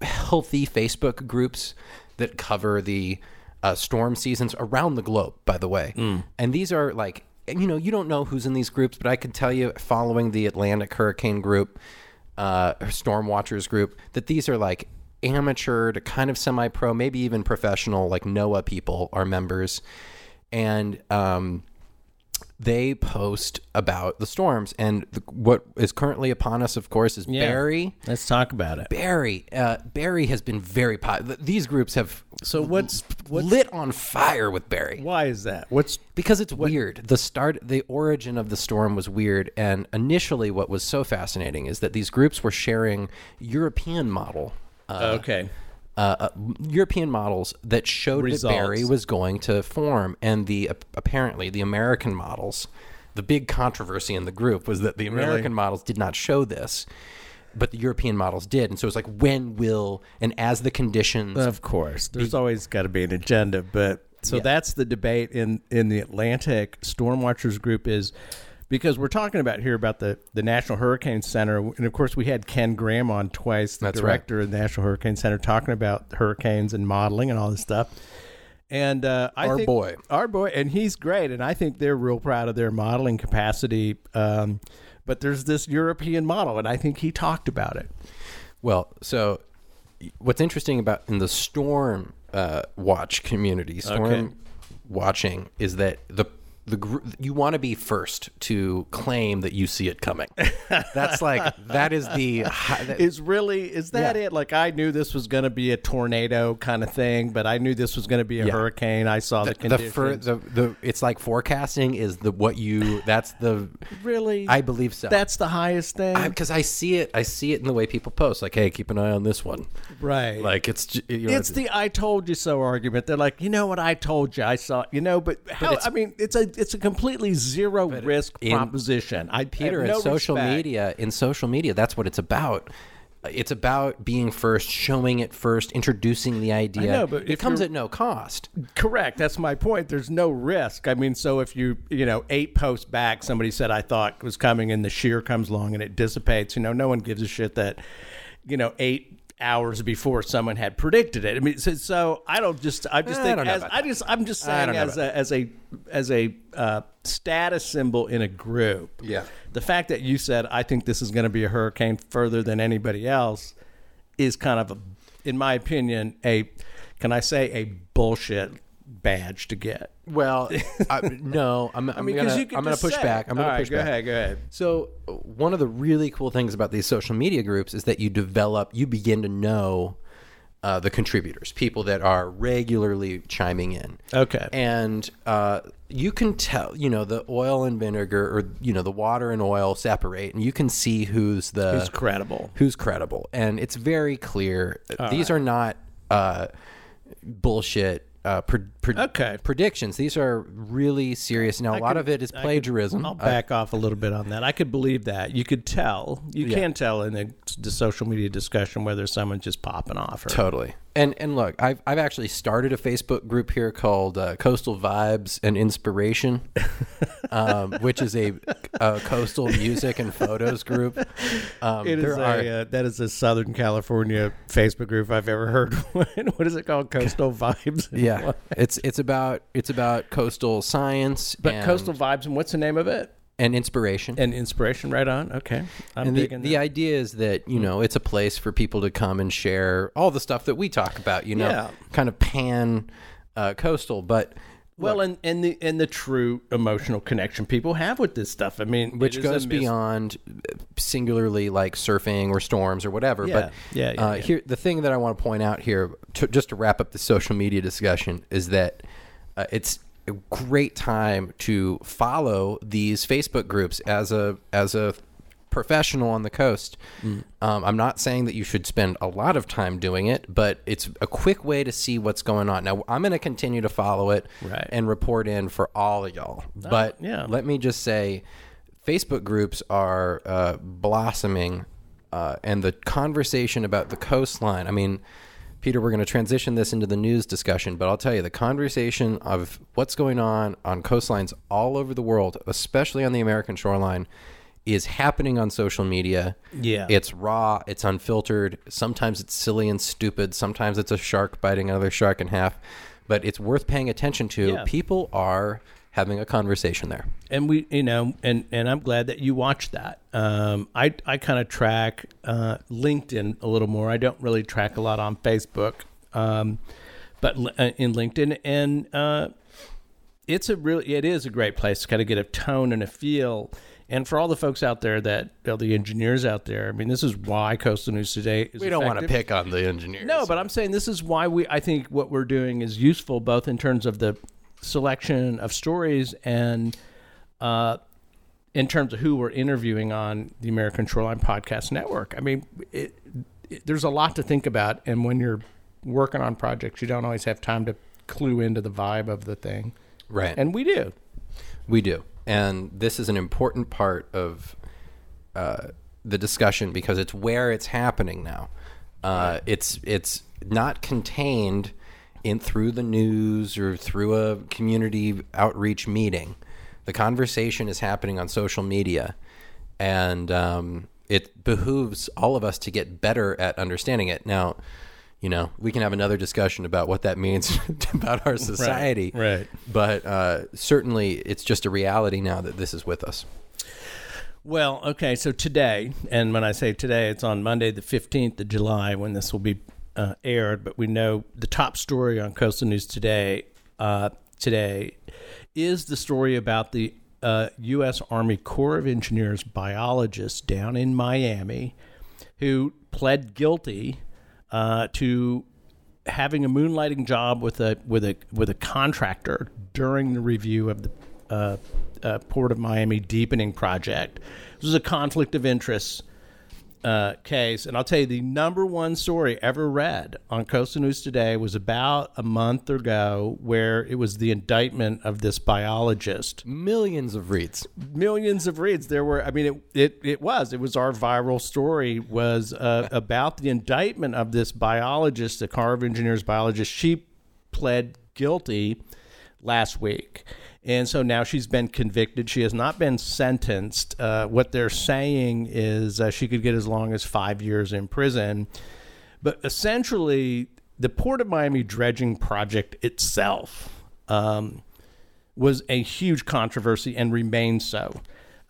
healthy Facebook groups that cover the uh, storm seasons around the globe, by the way. And these are like, you know, you don't know who's in these groups, but I can tell you, following the Atlantic Hurricane Group, uh, Storm Watchers Group, that these are like amateur to kind of semi pro, maybe even professional, like NOAA people are members. And, um, they post about the storms and the, what is currently upon us of course is Yeah. barry Let's talk about it. Barry, uh, Barry has been very popular. These groups have So what's what's lit on fire with Barry why is that? What's because it's weird. The start, the origin of the storm was weird, and initially, what was so fascinating is that these groups were sharing European model. Uh, okay? Uh, uh, European models that showed Results. that Barry was going to form, and the apparently the American models. The big controversy in the group was that the American models did not show this, but the European models did, and so it's like when will and as the conditions Of course, there's always got to be an agenda, but so Yeah. that's the debate in in the Atlantic Storm Watchers group is because we're talking about here about the the National Hurricane Center, and of course we had Ken Graham on twice, the That's right. director of the National Hurricane Center, talking about hurricanes and modeling and all this stuff. And uh, I Our think- boy. our boy, and he's great, and I think they're real proud of their modeling capacity. Um, but there's this European model, and I think he talked about it. Well, so what's interesting about in the storm uh, watch community, storm Okay. watching, is that the the gr- you want to be first to claim that you see it coming. That's like that is the that- is really is that Yeah. it like i knew this was going to be a tornado kind of thing but i knew this was going to be a Yeah. hurricane i saw the, the conditions. fir- the the it's like forecasting is the what you that's the really I believe so. that's the highest thing because I, see it I see it in the way people post like hey keep an eye on this one right like it's you know, it's the "I told you so" argument. They're like, you know what? I told you. I saw. You know, but how? it's- I mean, it's a it's a completely zero risk in- proposition. I Peter, have in social respect. media, in social media, that's what it's about. It's about being first, showing it first, introducing the idea. know, but it comes at no cost. Correct. That's my point. There's no risk. I mean, so if you, you know, eight posts back, somebody said I thought was coming and the shear comes along and it dissipates, you know, no one gives a shit that, you know, eight hours before someone had predicted it. I mean, so, so I don't just, I just I think, as, I just, I'm just saying as a, as a, as a uh, status symbol in a group. Yeah. The fact that you said, I think this is going to be a hurricane further than anybody else is kind of, a, in my opinion, a, can I say, a bullshit badge to get. Well, I, no, I'm, I'm I mean, gonna, because you can I'm gonna push say back. I'm gonna All right, push go back. ahead, go ahead. So, one of the really cool things about these social media groups is that you develop, you begin to know uh, the contributors, people that are regularly chiming in. Okay. And uh, you can tell, you know, the oil and vinegar, or you know, the water and oil separate, and you can see who's the Who's credible. who's credible, and it's very clear. These are not uh, bullshit. Uh, pre- pre- Okay. predictions. These are really serious. Now, a lot could- of it is I could- plagiarism. I'll Uh, back off a little bit on that. I could believe that. You could tell. You Yeah. can tell in the, the social media discussion whether someone's just popping off or Totally. And and look, I've I've actually started a Facebook group here called uh, Coastal Vibes and Inspiration, um, which is a, a coastal music and photos group. Um, It is there a, are uh, that is a Southern California Facebook group I've ever heard. what is it called? Coastal Vibes. yeah, it's it's about it's about coastal science, But Coastal Vibes, and what's the name of it? And inspiration. And inspiration, right on. Okay, I'm And the, the that. idea is that you know it's a place for people to come and share all the stuff that we talk about. You know, Yeah. kind of pan uh, coastal, but Well, and and the and the true emotional connection people have with this stuff. I mean, which it is a goes mis- beyond uh, singularly like surfing or storms or whatever. Yeah, But yeah, yeah, uh, yeah. here, the thing that I want to point out here, to, just to wrap up the social media discussion, is that uh, it's a great time to follow these Facebook groups as a as a professional on the coast. Mm. Um, I'm not saying that you should spend a lot of time doing it, but it's a quick way to see what's going on. Now, I'm going to continue to follow it Right. and report in for all of y'all. but yeah. let me just say, Facebook groups are uh, blossoming, uh, and the conversation about the coastline. I mean, Peter, we're going to transition this into the news discussion, but I'll tell you the conversation of what's going on on coastlines all over the world, especially on the American shoreline, is happening on social media. Yeah. It's raw, it's unfiltered. Sometimes it's silly and stupid. Sometimes it's a shark biting another shark in half. But it's worth paying attention to. Yeah. People are having a conversation there. and we you know and and i'm glad that you watched that um i i kind of track uh linkedin a little more i don't really track a lot on facebook um but li- uh, in linkedin and uh it's a really it is a great place to kind of get a tone and a feel and for all the folks out there that all the engineers out there i mean this is why coastal news today is We don't want to pick on the engineers. No, but I'm saying this is why we. I think what we're doing is useful, both in terms of the selection of stories and uh, in terms of who we're interviewing on the American Shoreline Podcast Network. I mean, it, it, there's a lot to think about, and when you're working on projects, you don't always have time to clue into the vibe of the thing, right. and we do. We do. And this is an important part of uh, the discussion because it's where it's happening now. Uh, it's it's not contained in through the news or through a community outreach meeting. The conversation is happening on social media, and um, it behooves all of us to get better at understanding it. Now, you know, we can have another discussion about what that means about our society. right. But uh, certainly, it's just a reality now that this is with us. Well, okay, so today, and when I say today, it's on Monday, the 15th of July, when this will be uh, aired. But we know the top story on Coastal News today, uh, today is the story about the uh, U.S. Army Corps of Engineers biologist down in Miami who pled guilty uh, to having a moonlighting job with a with a with a contractor during the review of the uh, uh, Port of Miami deepening project. This was a conflict of interest uh, case, and I'll tell you the number one story ever read on Coastal News Today was about a month ago, where it was the indictment of this biologist Millions of reads. millions of reads. There were, I mean, it it, it was it was our viral story was uh, about the indictment of this biologist, the Corps of Engineers biologist. She pled guilty last week. And so now she's been convicted. She has not been sentenced. Uh, what they're saying is uh, she could get as long as five years in prison. But essentially, the Port of Miami dredging project itself um, was a huge controversy and remains so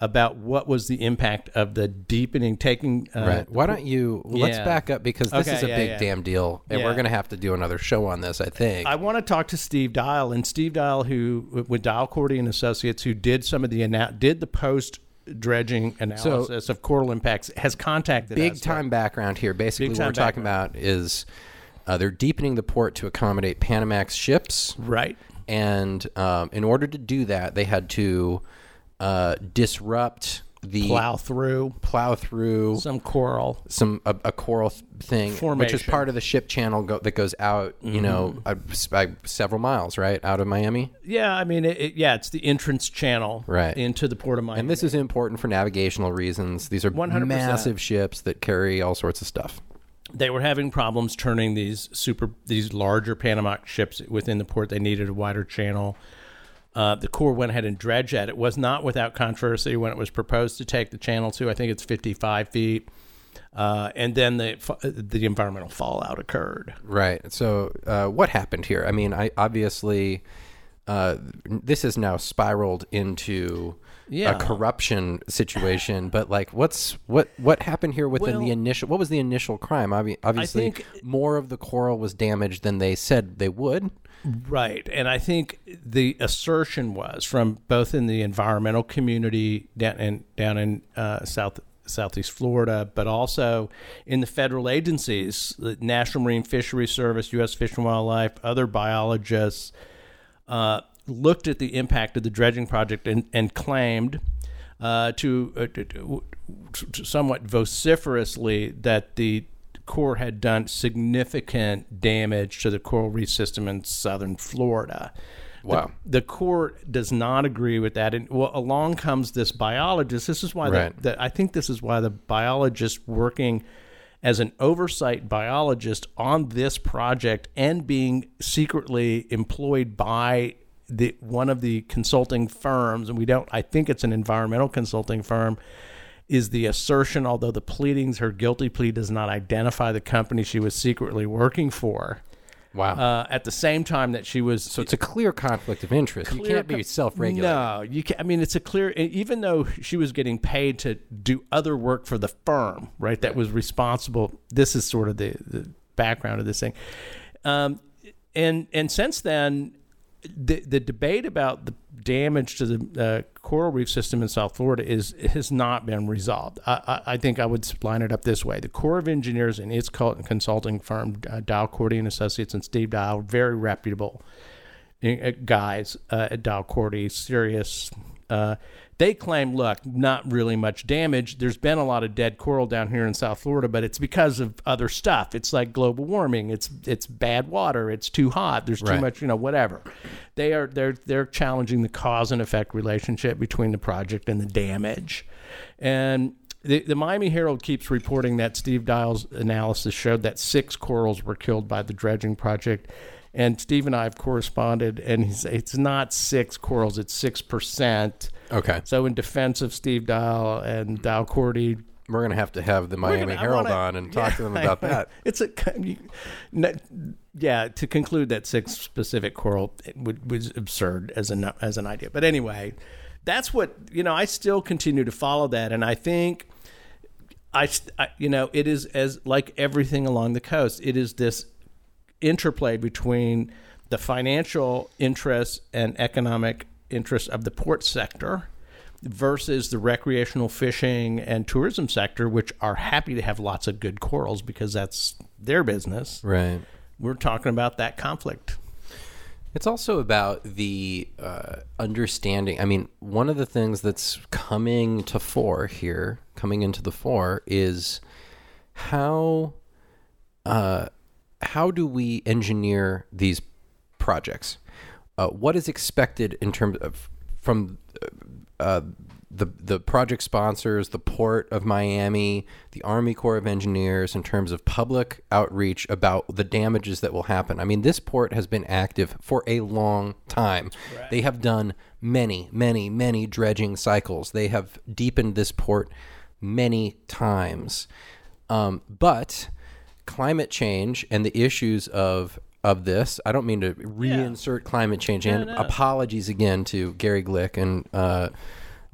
about what was the impact of the deepening, taking. Uh, Right. Why don't you let's Yeah. back up because this Okay, is a yeah, big yeah. damn deal, and we're going to have to do another show on this. I think. I want to talk to Steve Dial and Steve Dial, who with Dial Cordy and Associates, who did some of the did the post dredging analysis of coral impacts, has contacted big us. time background here. Basically, what we're time talking about is uh, they're deepening the port to accommodate Panamax ships, right? and um, in order to do that, they had to uh, disrupt the Plow through plow through some coral. some a, a coral th- thing, which is Mm-hmm. part of the ship channel go, that goes out, you know, uh, s- by several miles, right, out of Miami. Yeah, I mean, it, it, yeah, it's the entrance channel Right. into the port of Miami. And this is important for navigational reasons. These are 100%. massive ships that carry all sorts of stuff. they were having problems turning these super these larger Panamax ships within the port. They needed a wider channel. Uh, the Corps went ahead and dredged that. It was not without controversy when it was proposed to take the channel to. I think it's 55 feet, uh, and then the the environmental fallout occurred. Right. So, uh, what happened here? I mean, I obviously uh, this has now spiraled into Yeah. a corruption situation. But like, what's what what happened here within the initial? What was the initial crime? Obvi- obviously, think- more of the coral was damaged than they said they would. Right. And I think the assertion was from both in the environmental community down in down in uh, South Southeast Florida, but also in the federal agencies, the National Marine Fisheries Service, U.S. Fish and Wildlife, other biologists, uh, looked at the impact of the dredging project and, and claimed uh, to, uh, to, to somewhat vociferously that the Corps had done significant damage to the coral reef system in southern Florida. Wow. The, the Corps does not agree with that. And well, along comes this biologist. This is why Right. the, the, I think this is why the biologist working as an oversight biologist on this project and being secretly employed by the one of the consulting firms, and we don't. I think it's an environmental consulting firm. Is the assertion, although the pleadings, her guilty plea does not identify the company she was secretly working for. Wow. Uh, at the same time that she was so it's a clear conflict of interest. you can't be self-regulated. No, you can't. I mean, it's a clear. Even though she was getting paid to do other work for the firm, right? That was responsible. This is sort of the, the background of this thing. Um, and and since then, the the debate about the damage to the uh, coral reef system in South Florida is has not been resolved. I, I, I think I would line it up this way: the Corps of Engineers and its consulting firm, uh, Dial Cordy and Associates, and Steve Dial, very reputable uh, guys uh, at Dial Cordy, serious. They claim, look, not really much damage. There's been a lot of dead coral down here in South Florida, but it's because of other stuff. It's like global warming. It's it's bad water. It's too hot. There's too Right. much, you know, whatever. They are they're they're challenging the cause and effect relationship between the project and the damage, and. The, the Miami Herald keeps reporting that Steve Dial's analysis showed that six corals were killed by the dredging project. And Steve and I have corresponded, and he's, it's not six corals, it's 6%. Okay. So, in defense of Steve Dial and Dial Cordy, We're going to have to have the Miami gonna- Herald wanna- on and talk Yeah, to them about that. It's a yeah. To conclude that six specific coral would, was absurd as an as an idea. But anyway, that's what you know. I still continue to follow that, and I think I, I you know it is as like everything along the coast. It is this interplay between the financial interests and economic interests of the port sector versus the recreational fishing and tourism sector, which are happy to have lots of good corals because that's their business. Right. We're talking about that conflict. It's also about the uh, understanding. I mean, one of the things that's coming to fore here, coming into the fore, is how uh, how do we engineer these projects? Uh, what is expected in terms of from uh, the the project sponsors, the port of Miami, the Army Corps of Engineers, in terms of public outreach about the damages that will happen. I mean, this port has been active for a long time. They have done many, many, many dredging cycles. They have deepened this port many times, um, but climate change and the issues of of this. I don't mean to reinsert climate change in. Apologies again to Gary Glick and uh,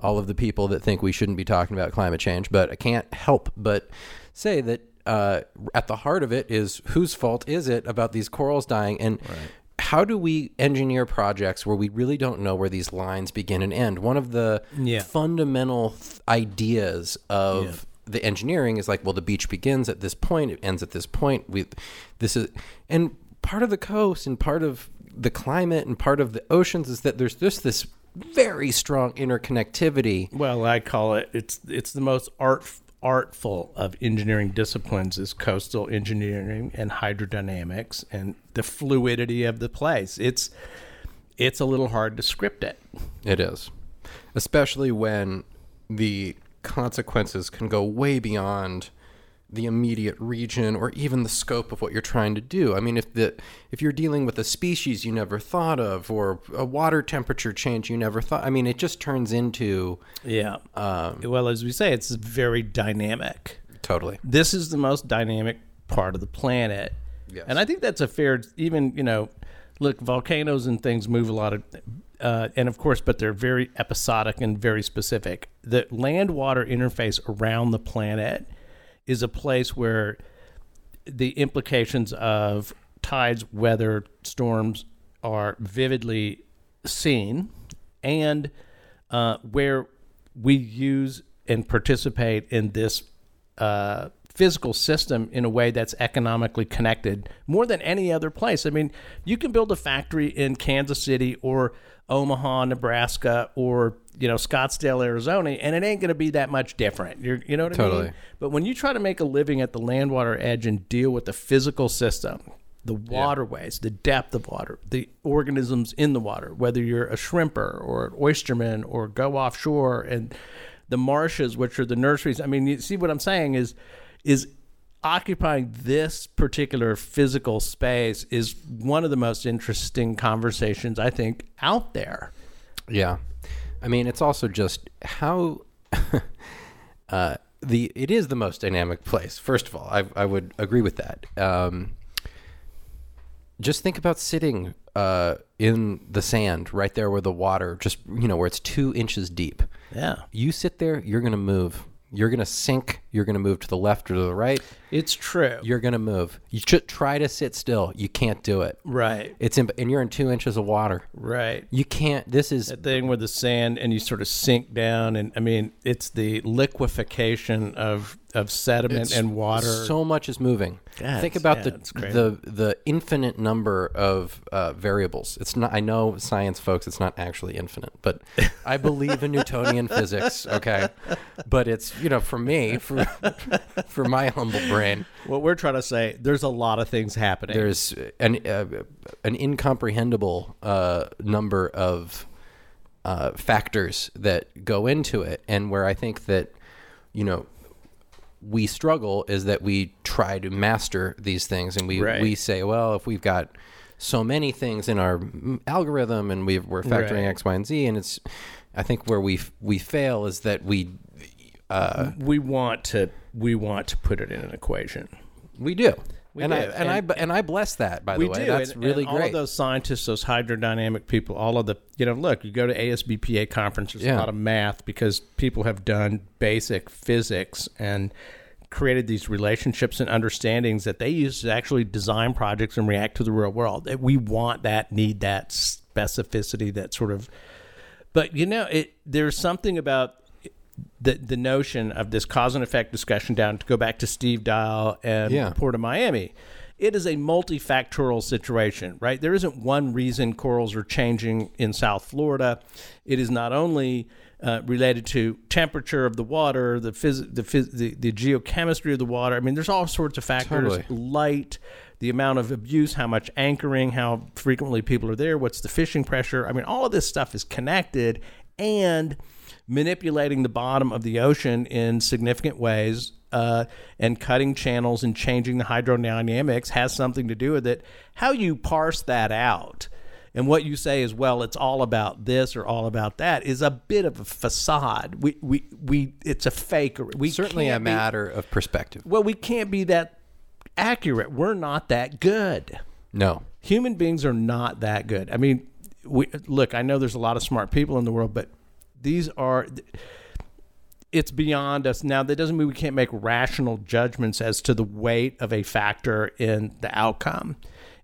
all of the people that think we shouldn't be talking about climate change, but I can't help but say that uh, at the heart of it is whose fault is it about these corals dying and how do we engineer projects where we really don't know where these lines begin and end? One of the Yeah. fundamental th- ideas of the engineering is like, well, the beach begins at this point, it ends at this point. We, this is, and part of the coast and part of the climate and part of the oceans is that there's just this very strong interconnectivity. Well, I call it it's it's the most art artful of engineering disciplines is coastal engineering and hydrodynamics and the fluidity of the place. It's it's a little hard to script it. It is, especially when the consequences can go way beyond the immediate region or even the scope of what you're trying to do. I mean, if the if you're dealing with a species you never thought of or a water temperature change you never thought, I mean, it just turns into Yeah. well, as we say, it's very dynamic. totally. this is the most dynamic part of the planet. Yes. And I think that's a fair, even, you know, look, volcanoes and things move a lot of, uh, and of course, but they're very episodic and very specific. The land water interface around the planet is a place where the implications of tides, weather, storms are vividly seen, and uh, where we use and participate in this uh, physical system in a way that's economically connected more than any other place. I mean, you can build a factory in Kansas City or Omaha, Nebraska, or you know Scottsdale, Arizona, and it ain't going to be that much different. You're, you know what I Totally. mean? But when you try to make a living at the land water edge and deal with the physical system, the waterways, the depth of water, the organisms in the water, whether you're a shrimper or an oysterman or go offshore, and the marshes, which are the nurseries. I mean, you see what I'm saying is is occupying this particular physical space is one of the most interesting conversations I think out there. Yeah, I mean, it's also just how uh, the it is the most dynamic place. First of all, I I would agree with that. Um, just think about sitting uh, in the sand right there where the water just you know where it's two inches deep. Yeah. You sit there, you're gonna move. You're gonna sink. You're gonna move to the left or to the right. It's true. You're gonna move. You should try to sit still. You can't do it. right. It's in, and you're in two inches of water. Right. You can't. This is That thing with the sand and you sort of sink down and I mean it's the liquefaction of of sediment and water. So much is moving. Yeah, Think about yeah, the the the infinite number of uh, variables. It's not. I know science, folks. It's not actually infinite, but I believe in Newtonian physics. Okay, but it's you know for me, for for my humble brain, what we're trying to say, there's a lot of things happening. there's an uh, an incomprehensible uh, number of uh, factors that go into it, and where I think that you know we struggle is that we try to master these things, and we Right. we say, well, if we've got so many things in our algorithm, and we've, we're factoring Right. X, Y, and Z, and it's I think where we we fail is that we uh, we want to we want to put it in an equation. we do. We and I do. and, I and I bless that by the we way. do. That's and, really and all great. of those scientists, those hydrodynamic people, all of the you know, look, you go to ASBPA conferences, Yeah. a lot of math because people have done basic physics and created these relationships and understandings that they use to actually design projects and react to the real world. We want that, need that specificity, that sort of. But you know, it there's something about the the notion of this cause and effect discussion down to go back to Steve Dial and Yeah. Port of Miami. It is a multifactorial situation, right? There isn't one reason corals are changing in South Florida. It is not only uh, related to temperature of the water, the, phys- the, phys- the the geochemistry of the water. I mean, there's all sorts of factors. Totally. Light, the amount of abuse, how much anchoring, how frequently people are there, what's the fishing pressure. I mean, all of this stuff is connected, and manipulating the bottom of the ocean in significant ways uh, and cutting channels and changing the hydrodynamics has something to do with it. How you parse that out and what you say is, well, it's all about this or all about that is a bit of a facade. We, we, we, it's a fake. We Certainly a can't be- matter of perspective. well, we can't be that accurate. We're not that good. No. Human beings are not that good. I mean, we look. I know there's a lot of smart people in the world, but these are. It's beyond us now. That doesn't mean we can't make rational judgments as to the weight of a factor in the outcome.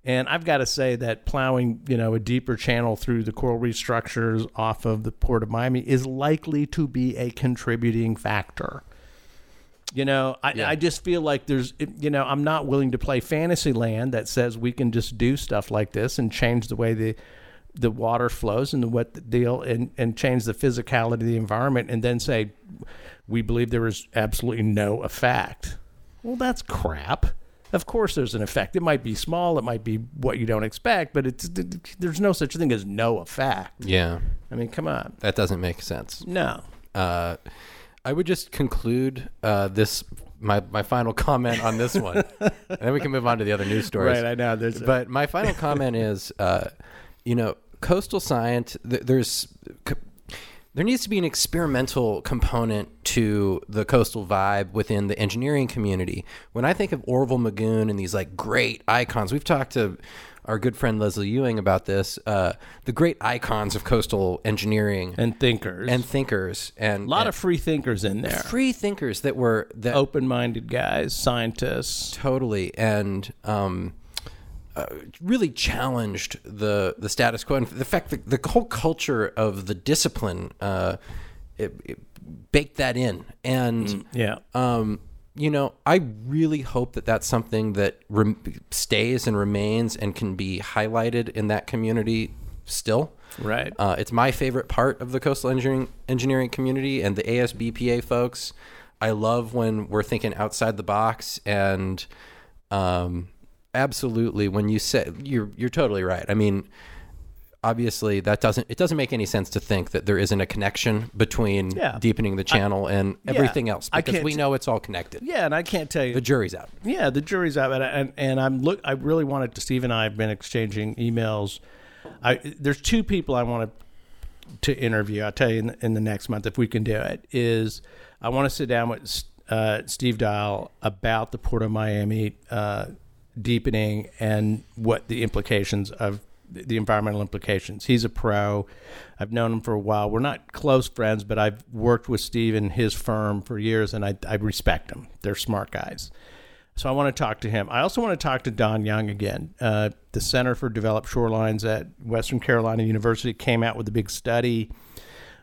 And I've got to say that plowing, you know, a deeper channel through the coral reef structures off of the port of Miami is likely to be a contributing factor. You know, I, Yeah. I just feel like there's, you know, I'm not willing to play fantasy land that says we can just do stuff like this and change the way the the water flows and the what the deal and and change the physicality of the environment and then say we believe there is absolutely no effect. Well, that's crap. Of course, there's an effect. It might be small. It might be what you don't expect, but it's there's no such thing as no effect. Yeah. I mean, come on. That doesn't make sense. No. Uh, I would just conclude uh, this my my final comment on this one, and then we can move on to the other news stories. Right, I know. There's a- but my final comment is, uh, you know, coastal science. Th- there's there needs to be an experimental component to the coastal vibe within the engineering community. When I think of Orville Magoon and these like great icons, we've talked to our good friend Leslie Ewing about this. Uh, the great icons of coastal engineering and thinkers. and thinkers and a lot of free thinkers in there. free thinkers that were that Open-minded guys, scientists. totally and um, uh, really challenged the the status quo and the fact that the whole culture of the discipline uh, it, it baked that in and Yeah. um, you know, I really hope that that's something that rem- stays and remains and can be highlighted in that community still. Right. Uh, it's my favorite part of the coastal engineering engineering community and the ASBPA folks. I love when we're thinking outside the box and um, absolutely when you say you're you're totally right. I mean, obviously that doesn't it doesn't make any sense to think that there isn't a connection between Yeah. deepening the channel and everything else because we know it's all connected. yeah, and I can't tell you The jury's out. Yeah, the jury's out, and and, and I'm look. I really wanted to. Steve and I have been exchanging emails. I there's two people I want to to interview. I'll tell you in the, in the next month if we can do it. Is I want to sit down with uh, Steve Dial about the Port of Miami uh, deepening and what the implications of the environmental implications. He's a pro. I've known him for a while. We're not close friends, but I've worked with Steve and his firm for years, and I, I respect them. They're smart guys. So I want to talk to him. I also want to talk to Don Young again. Uh, the Center for Developed Shorelines at Western Carolina University came out with a big study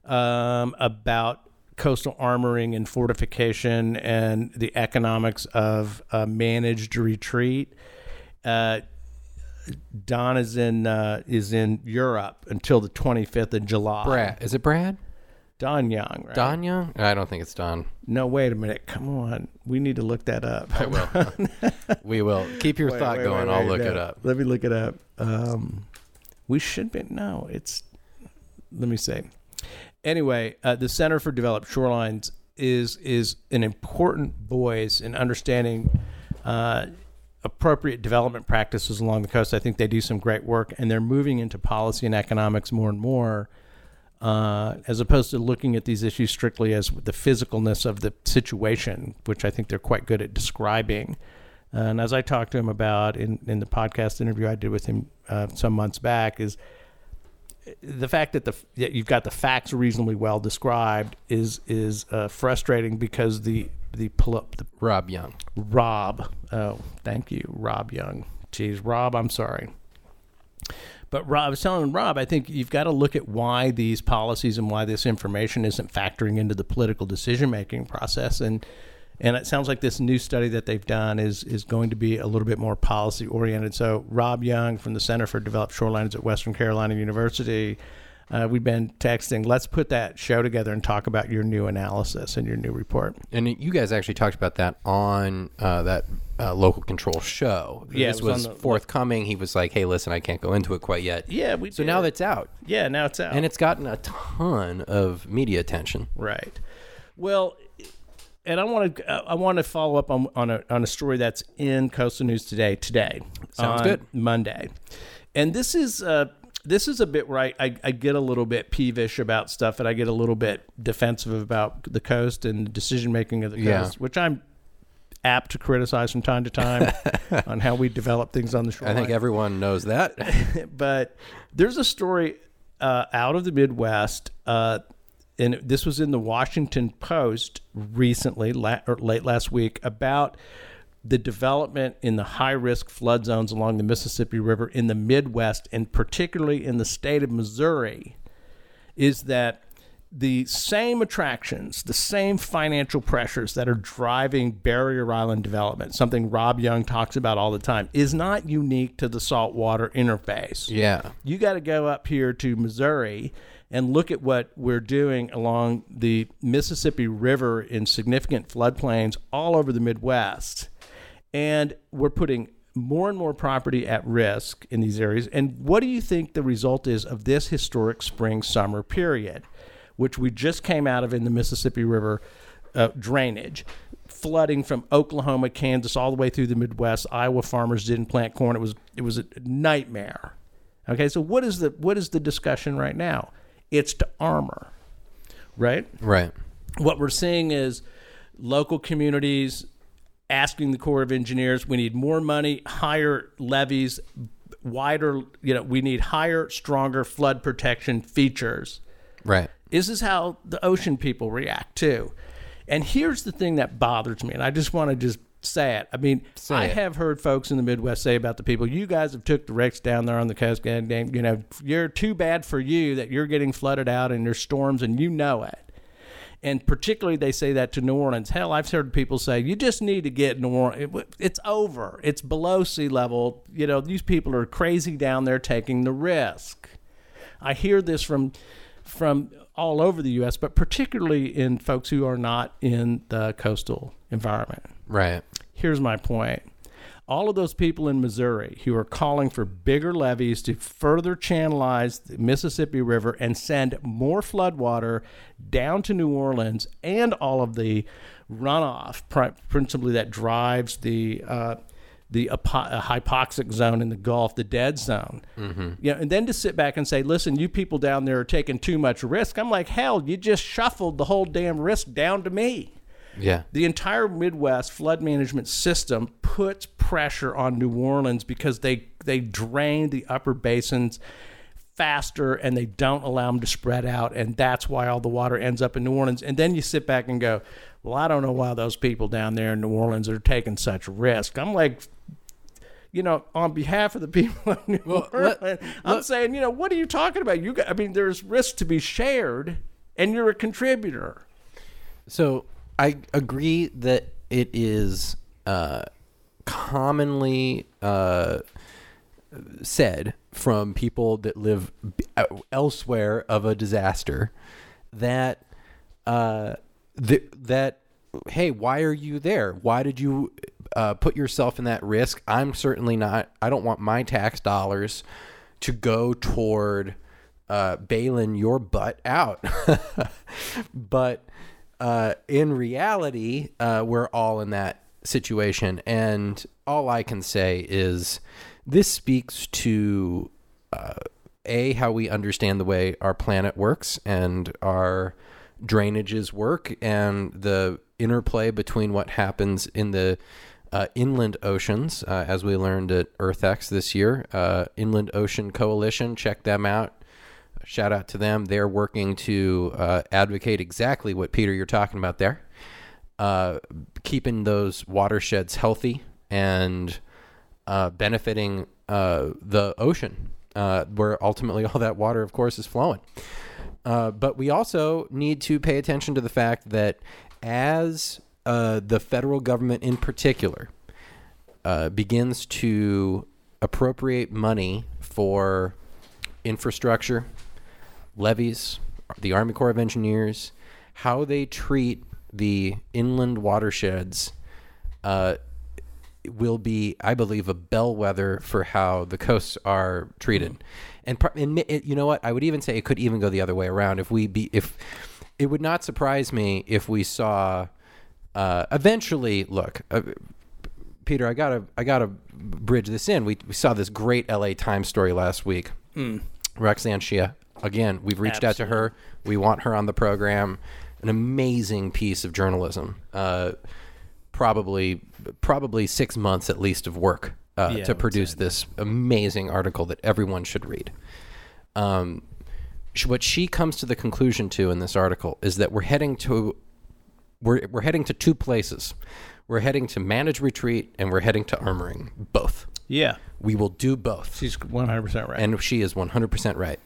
um, about coastal armoring and fortification and the economics of a managed retreat. Uh, Don is in uh, is in Europe until the 25th of July. Brad, is it Brad? Don Young, right? Don Young? I don't think it's Don. No, wait a minute. Come on. We need to look that up. I will. we will. Keep your Wait, thought wait, going. wait, I'll look no. it up. Let me look it up. Um, we should be. No, it's. Let me say. Anyway, uh, the Center for Developed Shorelines is is an important voice in understanding uh, appropriate development practices along the coast. I think they do some great work, and they're moving into policy and economics more and more. Uh, as opposed to looking at these issues strictly as the physicalness of the situation, which I think they're quite good at describing. And as I talked to him about in, in the podcast interview I did with him uh, some months back, is the fact that the that you've got the facts reasonably well described is is uh, frustrating because the the, pol- the Rob Young. Rob. Oh, thank you, Rob Young. Geez, Rob, I'm sorry. But Rob, I was telling Rob, I think you've got to look at why these policies and why this information isn't factoring into the political decision making process. And and it sounds like this new study that they've done is is going to be a little bit more policy oriented. So Rob Young from the Center for Developed Shorelines at Western Carolina University, uh, we've been texting. Let's put that show together and talk about your new analysis and your new report. And you guys actually talked about that on uh, that uh, local control show. Yeah, this it was was, the- forthcoming. He was like, "Hey, listen, I can't go into it quite yet." Yeah, we So did. now that's out, yeah, now it's out. and it's gotten a ton of media attention. Right. Well, and I want to I want to follow up on on a on a story that's in Coastal News today today. Sounds good. Monday, and this is uh this is a bit right. I, I get a little bit peevish about stuff, and I get a little bit defensive about the coast and the decision making of the Yeah. coast, which I'm apt to criticize from time to time on how we develop things on the shore. I think everyone knows that. but there's a story uh, out of the Midwest, uh, and this was in the Washington Post recently, la- or late last week, about the development in the high risk flood zones along the Mississippi River in the Midwest, and particularly in the state of Missouri, is that the same attractions, the same financial pressures that are driving Barrier Island development, something Rob Young talks about all the time, is not unique to the saltwater interface. yeah, You got to go up here to Missouri and look at what we're doing along the Mississippi River in significant floodplains all over the Midwest. And we're putting more and more property at risk in these areas. And what do you think the result is of this historic spring summer period, which we just came out of in the Mississippi River uh, drainage? Flooding from Oklahoma, Kansas, all the way through the Midwest. Iowa farmers didn't plant corn. It was it was a nightmare. Okay, so what is the what is the discussion right now? It's to armor, right? right. what we're seeing is local communities asking the Corps of Engineers, we need more money, higher levees, wider, you know, we need higher, stronger flood protection features. Right. This is how the ocean people react too. And here's the thing that bothers me, and I just want to just it. I mean, Say I have heard folks in the Midwest say about the people, you guys have took the wrecks down there on the coast, and, and, you know, you're too bad for you that you're getting flooded out and there's storms and you know it. And particularly, they say that to New Orleans. Hell, I've heard people say, you just need to get New Orleans. It- it's over. It's below sea level. You know, these people are crazy down there taking the risk. I hear this from from all over the U.S., but particularly in folks who are not in the coastal environment. Right. Here's my point. All of those people in Missouri who are calling for bigger levees to further channelize the Mississippi River and send more floodwater down to New Orleans and all of the runoff, principally that drives the uh, the apo- uh, hypoxic zone in the Gulf, the dead zone. Mm-hmm. You know, and then to sit back and say, "Listen, you people down there are taking too much risk." I'm like, "Hell, you just shuffled the whole damn risk down to me." Yeah. The entire Midwest flood management system puts pressure on New Orleans because they they drain the upper basins faster and they don't allow them to spread out and that's why all the water ends up in New Orleans. And then you sit back and go well I don't know why those people down there in New Orleans are taking such risk. I'm like you know on behalf of the people of New Orleans let- I'm saying you know what are you talking about? You got, I mean there's risk to be shared and you're a contributor. So I agree that it is uh, commonly uh, said from people that live uh, elsewhere of a disaster that uh, th- that hey, why are you there? Why did you uh, put yourself in that risk? I'm certainly not. I don't want my tax dollars to go toward uh, bailing your butt out. but uh, in reality, uh, we're all in that situation. And all I can say is this speaks to uh, A, how we understand the way our planet works and our drainages work and the interplay between what happens in the uh, inland oceans, uh, as we learned at EarthX this year. Uh, inland Ocean Coalition, check them out shout out to them. They're working to uh, advocate exactly what Peter you're talking about there, uh, keeping those watersheds healthy and uh, benefiting uh, the ocean, uh, where ultimately all that water, of course, is flowing. Uh, but we also need to pay attention to the fact that as the federal government, in particular, begins to appropriate money for infrastructure, levees, the Army Corps of Engineers, how they treat the inland watersheds uh, will be, I believe, a bellwether for how the coasts are treated. And, and it, you know what? I would even say it could even go the other way around. If we be, if it would not surprise me if we saw uh, eventually. Look, uh, Peter, I gotta, I gotta bridge this in. We, we saw this great LA Times story last week. Roxanne Xia. Again, we've reached out to her. We want her on the program. An amazing piece of journalism. Uh, probably, probably six months at least of work uh, Yeah, to produce this amazing article that everyone should read. Um, what she comes to the conclusion to in this article is that we're heading to we're we're heading to two places. We're heading to manage retreat and we're heading to armoring both. yeah We will do both. she's 100% right And she is 100% right.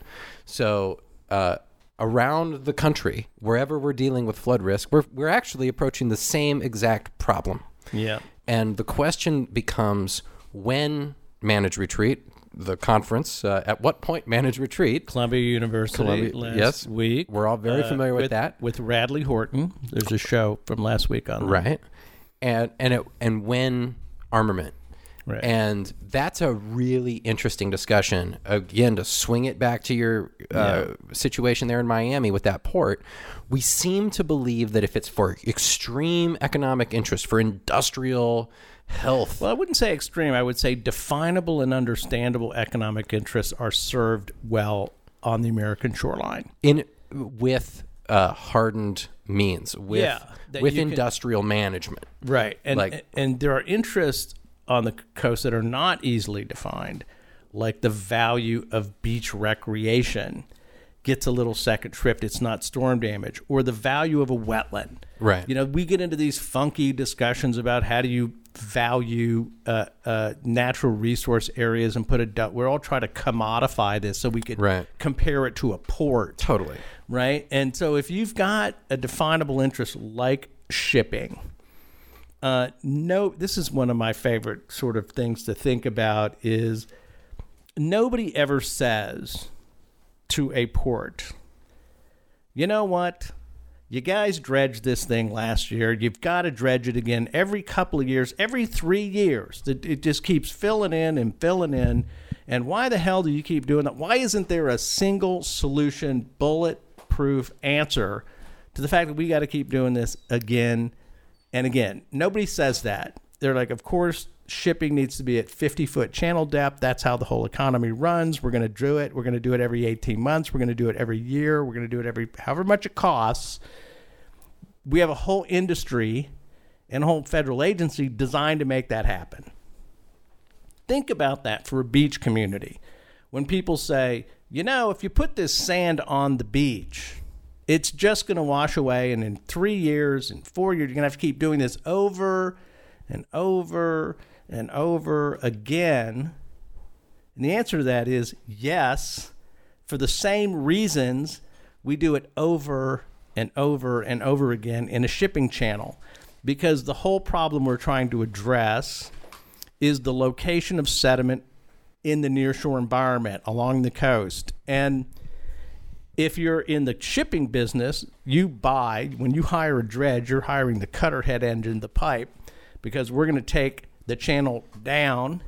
So, uh, around the country, wherever we're dealing with flood risk, we're, we're actually approaching the same exact problem. yeah And the question becomes when manage retreat, the conference, uh, at what point manage retreat? Columbia University Columbia- last yes. week. Uh, We're all very familiar with that. With Radley Horton. There's a show from last week on that. Right. And, and, it, and when armament. Right. And that's a really interesting discussion. Again, to swing it back to your uh, situation there in Miami with that port, we seem to believe that if it's for extreme economic interest, for industrial health, Well, I wouldn't say extreme. I would say definable and understandable economic interests are served well on the American shoreline. in with uh, hardened means, with Yeah, with you can- industrial management. Right. And Like- and there are interests on the coast that are not easily defined, like the value of beach recreation gets a little second shrift. It's not storm damage or the value of a wetland. Right. You know, we get into these funky discussions about how do you value uh, uh, natural resource areas and put a. We're all trying to commodify this so we could Right. compare it to a port Totally. right? And so if you've got a definable interest like shipping, uh, no, this is one of my favorite sort of things to think about is nobody ever says to a port, you know what? You guys dredged this thing last year. You've got to dredge it again every couple of years, every three years. It, it just keeps filling in and filling in. And why the hell do you keep doing that? Why isn't there a single solution, bulletproof answer to the fact that we got to keep doing this again and again? Nobody says that. They're like, of course, shipping needs to be at 50 foot channel depth. That's how the whole economy runs. We're going to do it. We're going to do it every 18 months. We're going to do it every year. We're going to do it every however much it costs. We have a whole industry and a whole federal agency designed to make that happen. Think about that for a beach community. When people say, you know, if you put this sand on the beach, it's just going to wash away. And in three years, and four years, you're going to have to keep doing this over and over and over again. And the answer to that is yes, for the same reasons we do it over and over and over again in a shipping channel. Because the whole problem we're trying to address is the location of sediment in the nearshore environment along the coast. And if you're in the shipping business, you buy, when you hire a dredge, you're hiring the cutter head engine, the pipe, because we're going to take the channel down.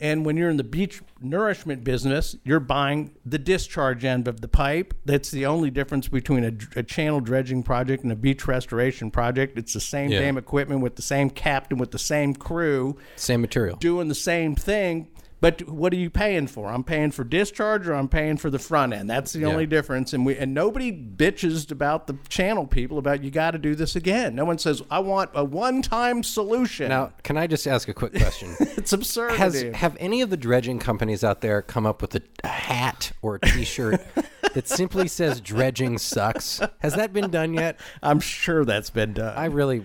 And when you're in the beach nourishment business, you're buying the discharge end of the pipe. That's the only difference between a, a channel dredging project and a beach restoration project. It's the same Yeah. damn equipment with the same captain, with the same crew Same material. doing the same thing. But what are you paying for? I'm paying for discharge or I'm paying for the front end. That's the Yeah. only difference. And we and nobody bitches about the channel people about you got to do this again. No one says I want a one-time solution. Now, can I just ask a quick question? it's absurd. Has have any of the dredging companies out there come up with a, a hat or a T-shirt that simply says "dredging sucks"? Has that been done yet? I'm sure that's been done. I really,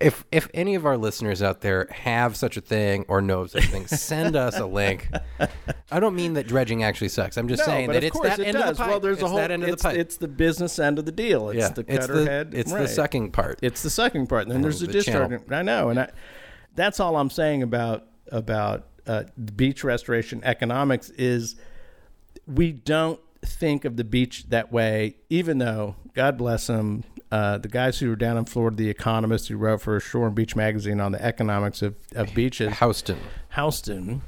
if if any of our listeners out there have such a thing or know of such a thing, send us a link. I don't mean that dredging actually sucks. I'm just no, saying but that of it's course that it end does. of the pipe. Well, there's it's a whole. that end of it's, the pipe. it's the business end of the deal. It's yeah, the it's cutter the head. it's the right. sucking part. It's the sucking part, and then there's the, the discharge. channel. I know, and I, that's all I'm saying about about uh, beach restoration economics is we don't think of the beach that way. Even though, God bless them, uh, the guys who were down in Florida, the economists who wrote for Shore and Beach magazine on the economics of, of beaches, Houston. Houston,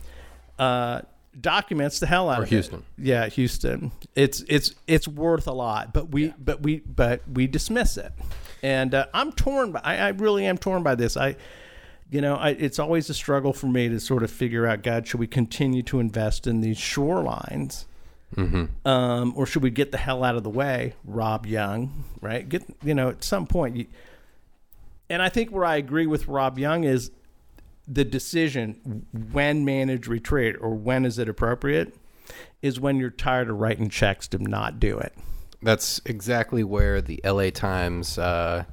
uh, documents the hell out Or of Houston. It. Yeah, Houston. It's it's it's worth a lot, but we but we but we dismiss it, and uh, I'm torn. By, I, I really am torn by this. I. You know, I, it's always a struggle for me to sort of figure out, God, should we continue to invest in these shorelines, um, or should we get the hell out of the way? Rob Young, right? Get you know, at some point, you, and I think where I agree with Rob Young is the decision when manage retreat or when is it appropriate is when you're tired of writing checks to not do it. That's exactly where the LA Times uh,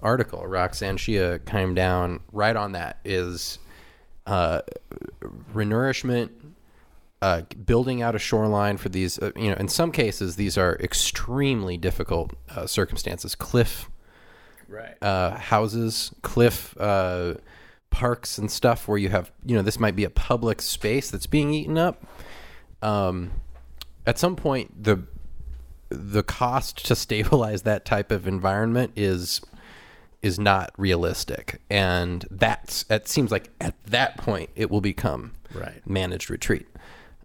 article, Roxanne Xia, came down right on that is uh, renourishment, uh, building out a shoreline for these, uh, you know, in some cases, these are extremely difficult uh, circumstances. Cliff Right. uh, houses, cliff uh, parks, and stuff where you have, you know, this might be a public space that's being eaten up. Um, at some point, the the cost to stabilize that type of environment is is not realistic, and that's it seems like at that point it will become Right. managed retreat.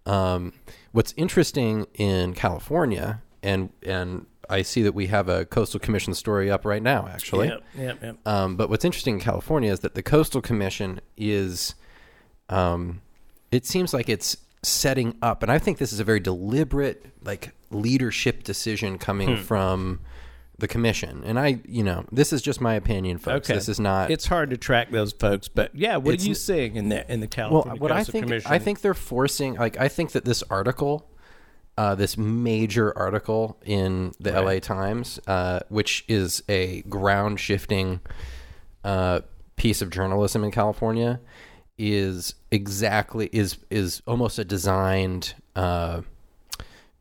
Um, what's interesting in California, and and I see that we have a coastal commission story up right now, actually. Yep, yep, yep. Um, but what's interesting in California is that the coastal commission is, um, it seems like it's setting up, and I think this is a very deliberate, like leadership decision coming Hmm. from the commission. And I, you know, this is just my opinion, folks. Okay. This is not. It's hard to track those folks, but yeah, what are you seeing in the in the well, California what I Coastal think, Commission? I think they're forcing. Like, I think that this article uh, this major article in the LA Times, uh, which is a ground shifting uh, piece of journalism in California, is exactly is is almost a designed uh,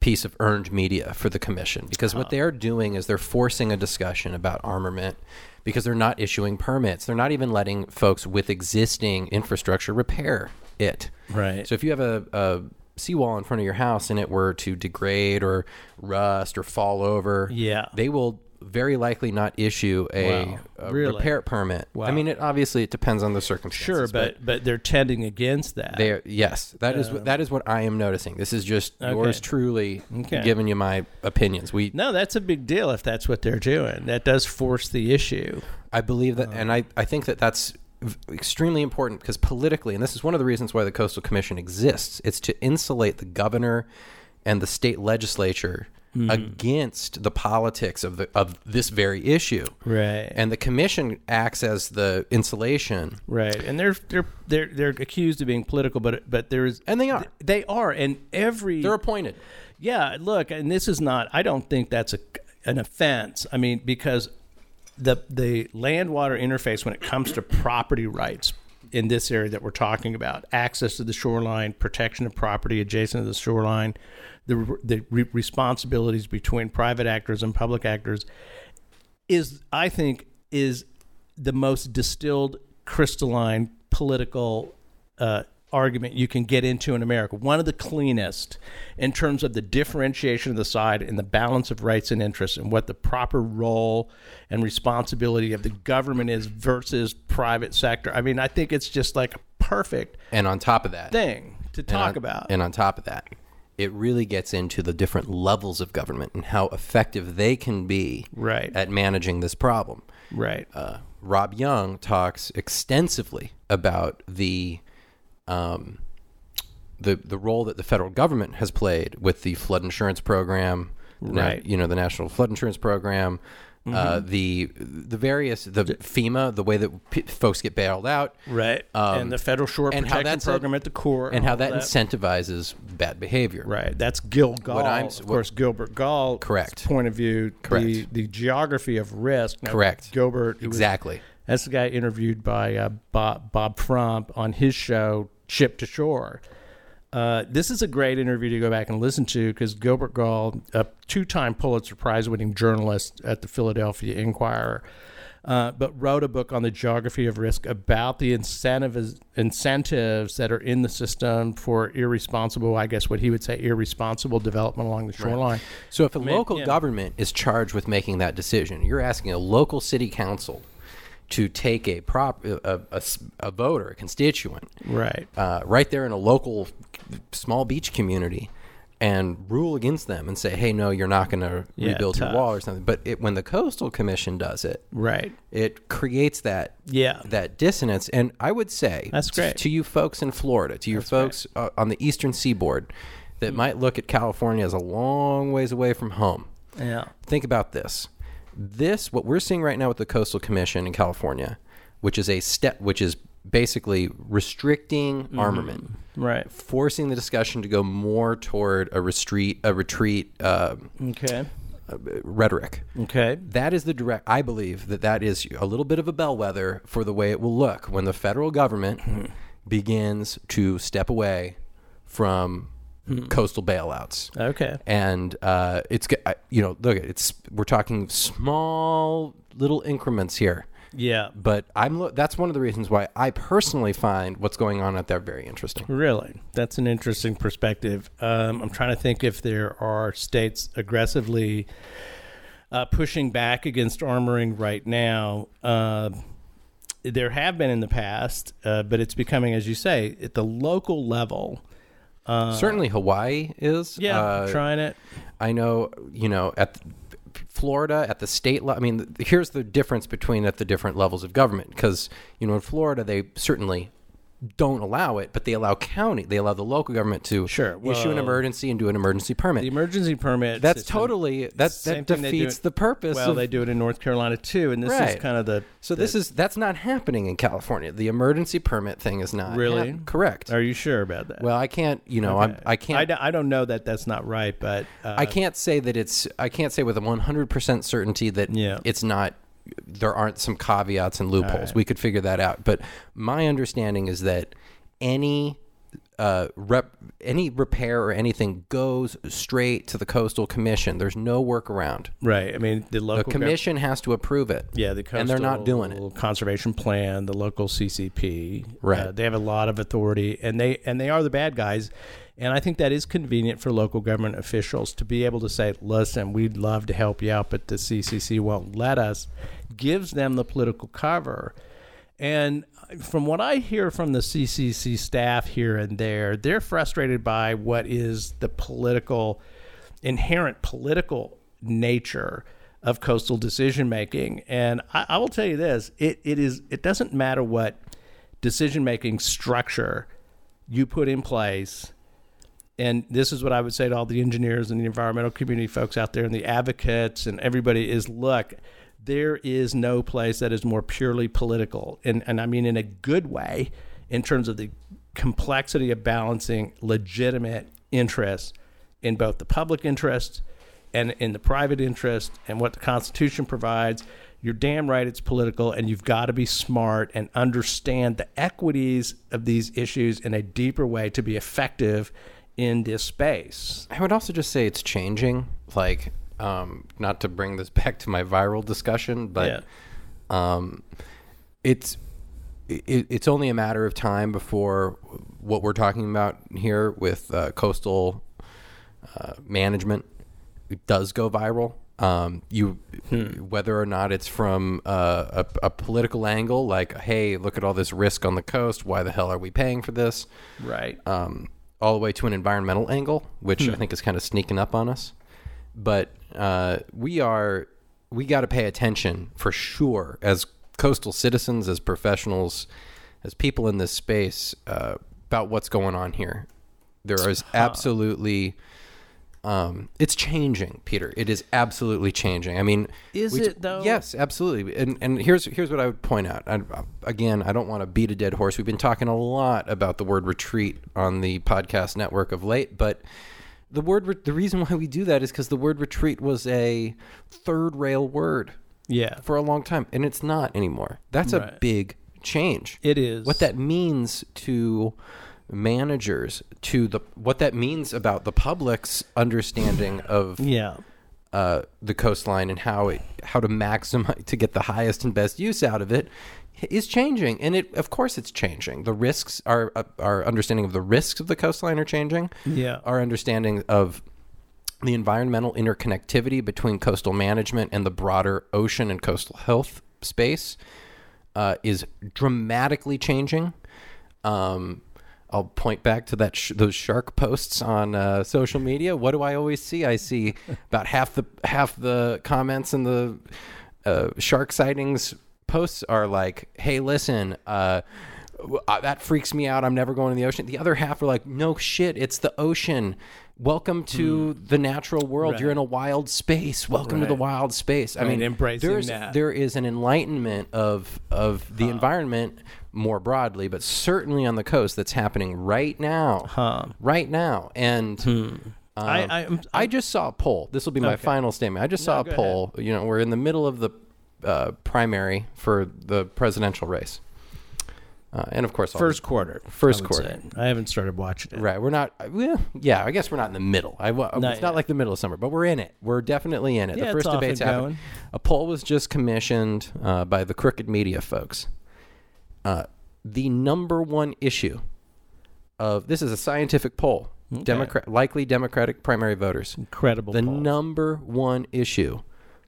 piece of earned media for the commission because what they're doing is they're forcing a discussion about armament because they're not issuing permits. They're not even letting folks with existing infrastructure repair it. Right. So if you have a, a seawall in front of your house and it were to degrade or rust or fall over, Yeah. they will very likely not issue a, Wow. a Really? repair permit. Wow. I mean, it obviously it depends on the circumstances. Sure, but but they're tending against that. they yes, that is what that is what I am noticing. This is just yours truly Okay. giving you my opinions. We no, that's a big deal if that's what they're doing. That does force the issue. I believe that, uh, and I, I think that that's extremely important because politically, and this is one of the reasons why the Coastal Commission exists, it's to insulate the governor and the state legislature mm-hmm. against the politics of the of this very issue. Right. And the commission acts as the insulation, Right, and they're they're they're they're accused of being political, but but there's and they are. they are, and every They're appointed. yeah. Look, and this is not. I don't think that's a an offense. I mean, because the the land water interface when it comes to property rights in this area that we're talking about, access to the shoreline, protection of property adjacent to the shoreline, the the re- responsibilities between private actors and public actors is I think is the most distilled crystalline political uh, argument you can get into in America. One of the cleanest in terms of the differentiation of the side and the balance of rights and interests and what the proper role and responsibility of the government is versus private sector. I mean, I think it's just like a perfect And on top of that, thing to talk on- about. And on top of that, it really gets into the different levels of government and how effective they can be Right. at managing this problem. right. uh, Rob Young talks extensively about the um, the the role that the federal government has played with the flood insurance program, the na- Right. Mm-hmm. you know, the National Flood Insurance Program, uh, the the various the FEMA, the way that p- folks get bailed out, right. um, and the federal shore and how protection that's a- program at the core and how all that incentivizes bad behavior. Right. That's Gil Gaul. I'm- of course, Gilbert Gaul. Correct. Point of view. The, Correct. the geography of risk. Now, Correct. Gilbert. it was- Exactly. that's the guy interviewed by uh, Bob, Bob Frump on his show, Ship to Shore. Uh, this is a great interview to go back and listen to because Gilbert Gaul, a two-time Pulitzer Prize-winning journalist at the Philadelphia Inquirer, uh, but wrote a book on the geography of risk about the incentives incentives that are in the system for irresponsible, I guess what he would say, irresponsible development along the shoreline. So if a local yeah. government is charged with making that decision, you're asking a local city council to take a prop a, a- a voter, a constituent, Right. uh, right there in a local small beach community, and rule against them and say, "Hey, no, you're not going to Yeah, rebuild your wall or something." But it, when the coastal commission does it, Right. it creates that Yeah. that dissonance. And I would say That's great. to you folks in Florida, to your folks uh, on the eastern seaboard that Mm. might look at California as a long ways away from home. Yeah. Think about this. This what we're seeing right now with the Coastal Commission in California, which is a step which is basically restricting Mm-hmm. armament, Right. forcing the discussion to go more toward a retreat a retreat uh, Okay. uh, rhetoric. Okay. That is the direct. I believe that that is a little bit of a bellwether for the way it will look when the federal government begins to step away from coastal bailouts. Okay. And uh, it's you know look it's we're talking small little increments here, Yeah. but I'm lo- that's one of the reasons why I personally find what's going on out there very interesting. Really, that's an interesting perspective. Um, I'm trying to think if there are states aggressively uh, pushing back against armoring right now. Uh, there have been in the past, uh, but it's becoming, as you say, at the local level. Certainly, Hawaii is. Yeah, uh, trying it. I know, you know, at the, Florida at the state level. I mean, here's the difference between at the different levels of government because you know in Florida they certainly don't allow it, but they allow county, they allow the local government to Sure, issue an emergency and do an emergency permit. The emergency permit. That's system- totally that that thing they do defeats it- the purpose. Well, of, they do it in North Carolina too, and this is kind of the. so this is that's not happening in California. The emergency permit thing is not Really? hap- correct. Are you sure about that? Well, I can't. You know, I'm, I I, can't. d- I don't know that that's not right, but uh, I can't say that it's. I can't say with a 100 percent certainty that Yeah. it's not. There aren't some caveats and loopholes. We could figure that out. But my understanding is that any uh, rep, any repair or anything goes straight to the coastal commission. There's no workaround. right. I mean, the The local gov- commission has to approve it. Yeah, the and they're not doing it. Coastal Conservation Plan, the local CCP, Right. uh, they have a lot of authority, and they and they are the bad guys. And I think that is convenient for local government officials to be able to say, "Listen, we'd love to help you out, but the CCC won't let us." Gives them the political cover, and from what I hear from the CCC staff here and there, they're frustrated by what is the political, inherent political nature of coastal decision making. And I, I will tell you this: it, it is it doesn't matter what decision making structure you put in place. And this is what I would say to all the engineers and the environmental community folks out there and the advocates and everybody is look, there is no place that is more purely political. And, and I mean in a good way in terms of the complexity of balancing legitimate interests in both the public interest and in the private interest and what the Constitution provides. You're damn right it's political, and you've got to be smart and understand the equities of these issues in a deeper way to be effective in this space. I would also just say it's changing. Like, um, not to bring this back to my viral discussion, but um, it's it, it's only a matter of time before what we're talking about here with uh, coastal uh, management does go viral. Um, you, whether or not it's from uh, a, a political angle, like, hey, look at all this risk on the coast. Why the hell are we paying for this? Right. um, all the way to an environmental angle, which Hmm. I think is kind of sneaking up on us. But uh, we are we got to pay attention for sure as coastal citizens, as professionals, as people in this space uh, about what's going on here. There is absolutely. Um, it's changing, Peter. It is absolutely changing. I mean, Is we- it, though? Yes, absolutely. And and here's here's what I would point out. I, again, I don't want to beat a dead horse. We've been talking a lot about the word retreat on the podcast network of late, but the word re- the reason why we do that is because the word retreat was a third rail word yeah. for a long time, and it's not anymore. That's a Right. big change. It is. What that means to managers, to the what that means about the public's understanding of Yeah. uh, the coastline and how it how to maximize to get the highest and best use out of it is changing and it of course it's changing the risks our uh, our understanding of the risks of the coastline are changing Yeah. our understanding of the environmental interconnectivity between coastal management and the broader ocean and coastal health space uh, is dramatically changing. Um, I'll point back to that sh- those shark posts on uh, social media. What do I always see? I see about half the half the comments in the uh, shark sightings posts are like, "Hey, listen." Uh, uh, that freaks me out. I'm never going in the ocean. The other half are like, no shit, it's the ocean. Welcome to the natural world. You're in a wild space. Welcome to the wild space. I Right, mean, embracing there's, that. there is an enlightenment of of the environment more broadly, but certainly on the coast that's happening right now. Huh. Right now, and. um, I- I- I just saw a poll. This will be my Okay. final statement. I just saw go a poll. You know, we're in the middle of the uh, primary for the presidential race, uh, and of course, all First quarter. First I quarter. say. I haven't started watching it. Right, we're not. Well, yeah, I guess we're not in the middle. I, wa- Not it's not like the middle of summer, but we're in it. We're definitely in it. Yeah, the first debate's happening. A poll was just commissioned uh, by the Crooked Media folks. Uh, the number one issue of this is a scientific poll. Democrat, likely Democratic primary voters. Incredible. The number one issue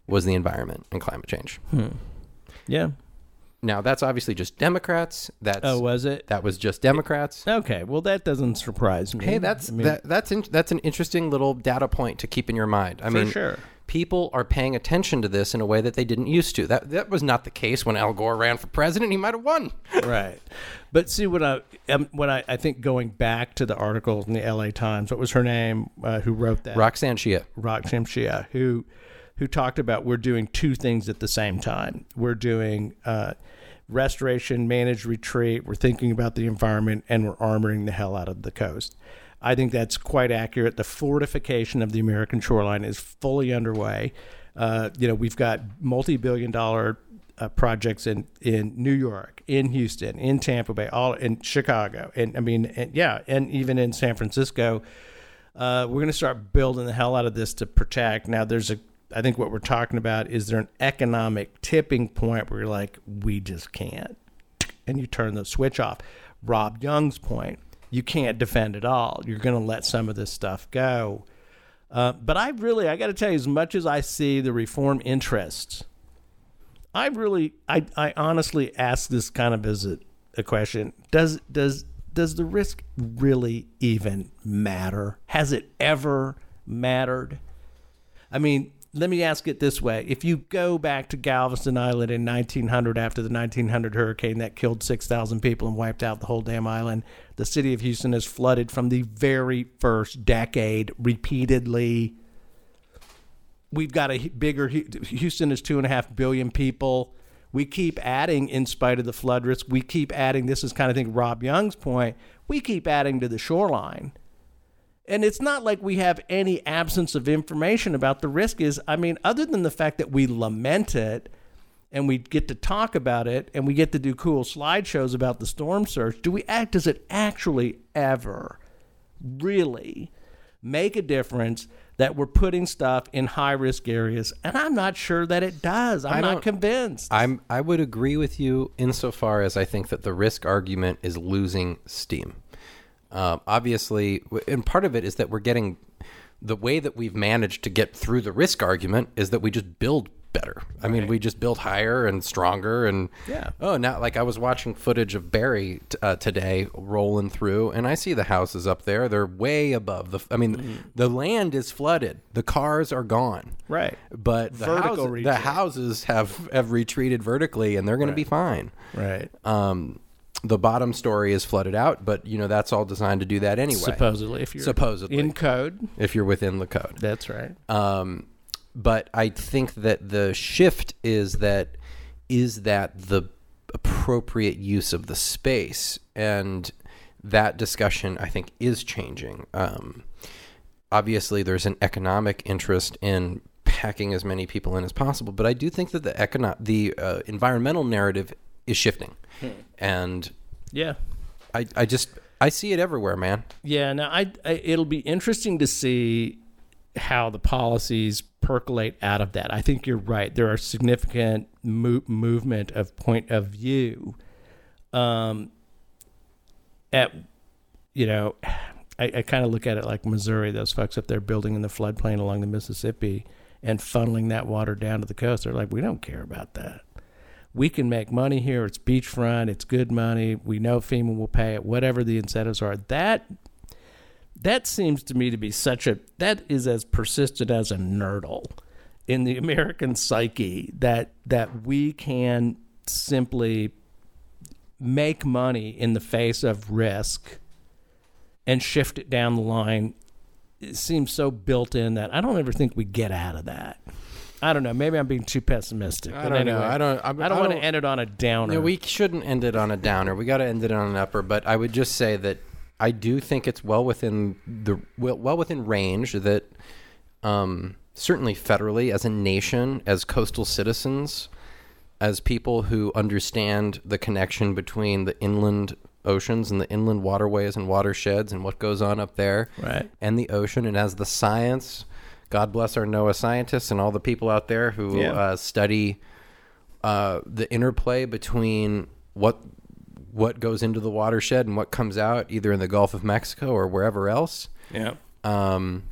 was the environment and climate change. Yeah. Now that's obviously just Democrats. That's Oh, was it? that was just Democrats. Okay. Well, that doesn't surprise me. Hey, that's I mean, that, that's in, that's an interesting little data point to keep in your mind. I for mean, sure. people are paying attention to this in a way that they didn't used to. That that was not the case when Al Gore ran for president. He might have won. right. But see what I um, what I, I think going back to the article in the L.A. Times. What was her name? Uh, who wrote that? Roxanne Xia. Roxanne Xia, who who talked about we're doing two things at the same time. We're doing uh, restoration, managed retreat. We're thinking about the environment, and we're armoring the hell out of the coast. I think that's quite accurate. The fortification of the American shoreline is fully underway. Uh, you know, we've got multi-billion-dollar uh, projects in in New York, in Houston, in Tampa Bay, all in Chicago, and I mean, and, yeah, and even in San Francisco. Uh, we're going to start building the hell out of this to protect. Now, there's a I think what we're talking about is there an economic tipping point where you're like, we just can't, and you turn the switch off. Rob Young's point, you can't defend it all. You're going to let some of this stuff go. Uh, but I really, I got to tell you, as much as I see the reform interests, I really, I, I honestly ask this kind of as a, a question: Does does does the risk really even matter? Has it ever mattered? I mean, let me ask it this way. If you go back to Galveston Island in 1900 after the 1900 hurricane that killed 6,000 people and wiped out the whole damn island, the city of Houston has flooded from the very first decade repeatedly. We've got a bigger, Houston is two and a half billion people. We keep adding, in spite of the flood risk, we keep adding. This is kind of, I think, Rob Young's point. We keep adding to the shoreline and it's not like we have any absence of information about the risk is i mean other than the fact that we lament it and we get to talk about it and we get to do cool slideshows about the storm surge do we act does it actually ever really make a difference that we're putting stuff in high risk areas? And i'm not sure that it does. I'm not convinced. I'm I would agree with you insofar as I think that the risk argument is losing steam. Um, obviously, and part of it is that we're getting the way that we've managed to get through the risk argument is that we just build better. I mean, we just build higher and stronger. And Yeah. oh, now like I was watching footage of Barry t- uh, today rolling through, and I see the houses up there. They're way above the. I mean, the land is flooded. The cars are gone. right But the, houses, the houses have have retreated vertically, and they're going to be fine. right Um, the bottom story is flooded out, but you know that's all designed to do that anyway. supposedly if you're Supposedly. in code if you're within the code. that's right Um, but I think that the shift is that is that the appropriate use of the space, and that discussion I think is changing. Um, obviously, there's an economic interest in packing as many people in as possible, but I do think that the econo- the uh, environmental narrative is shifting, and yeah I, I just I see it everywhere, man. Yeah, now I, I it'll be interesting to see how the policies percolate out of that. I think you're right. There are significant mo- movement of point of view. Um, at you know, I, I kind of look at it like Missouri. Those folks up there building in the floodplain along the Mississippi and funneling that water down to the coast. They're like, we don't care about that. We can make money here. It's beachfront. It's good money. We know FEMA will pay it. Whatever the incentives are, that that seems to me to be such a that is as persistent as a nurdle in the American psyche that that we can simply make money in the face of risk and shift it down the line. It seems so built in that I don't ever think we get out of that. I don't know. Maybe I'm being too pessimistic. I but don't know. I don't- I- I don't I want to end it on a downer. We shouldn't end it on a downer. We got to end it on an upper. But I would just say that I do think it's well within the well, well within range that um, certainly federally, as a nation, as coastal citizens, as people who understand the connection between the inland oceans and the inland waterways and watersheds and what goes on up there, Right. and the ocean, and as the science. God bless our NOAA scientists and all the people out there who Yeah. uh, study uh, the interplay between what what goes into the watershed and what comes out, either in the Gulf of Mexico or wherever else. yeah. Um,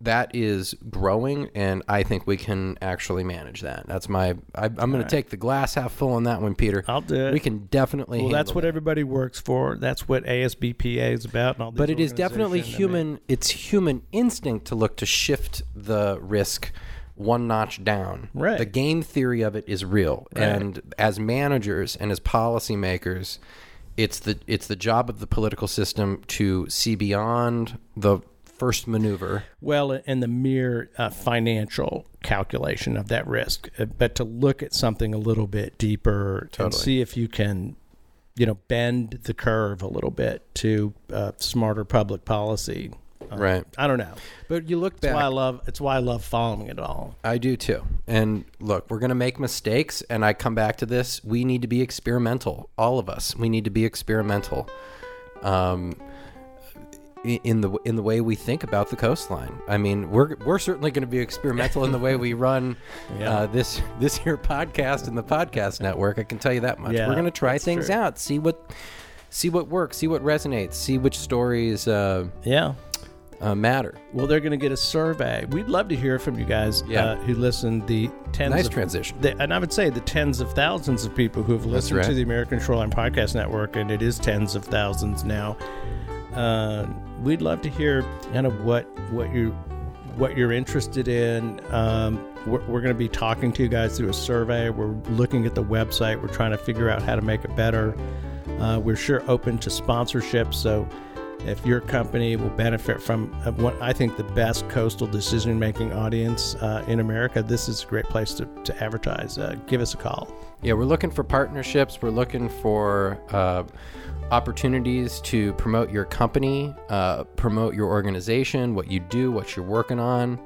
that is growing, and I think we can actually manage that. That's my. I, I'm going to take the glass half full on that one, Peter. I'll do it. We can definitely. Well, that's what it. everybody works for. That's what ASBPA is about. And all these But it is definitely organizations. I mean, human. It's human instinct to look to shift the risk one notch down. Right. The game theory of it is real, and as managers and as policymakers, it's the it's the job of the political system to see beyond the first maneuver. Well, and the mere uh, financial calculation of that risk, uh, but to look at something a little bit deeper and see if you can, you know, bend the curve a little bit to uh, smarter public policy. Uh, Right. I don't know. But you look That's back. why I love. It's why I love following it all. I do too. And look, we're going to make mistakes. And I come back to this. We need to be experimental. All of us. We need to be experimental. Um, i- in the in the way we think about the coastline. I mean, we're we're certainly going to be experimental in the way we run Yeah. uh, this this here podcast and the podcast network. I can tell you that much. Yeah, we're going to try things true. out, see what see what works, see what resonates, see which stories uh, Yeah. uh, matter. Well, they're going to get a survey. We'd love to hear from you guys Yeah. uh, who listen. The tens Nice of, transition. the, and I would say the tens of thousands of people who have listened right. to the American Shoreline Podcast Network, and it is tens of thousands now. Uh, we'd love to hear kind of what what you what you're interested in. Um, we're we're going to be talking to you guys through a survey. We're looking at the website. We're trying to figure out how to make it better. Uh, we're sure open to sponsorship. So if your company will benefit from uh, what I think the best coastal decision making audience uh, in America, this is a great place to, to advertise. Uh, give us a call. Yeah, we're looking for partnerships. We're looking for uh, opportunities to promote your company, uh, promote your organization, what you do, what you're working on.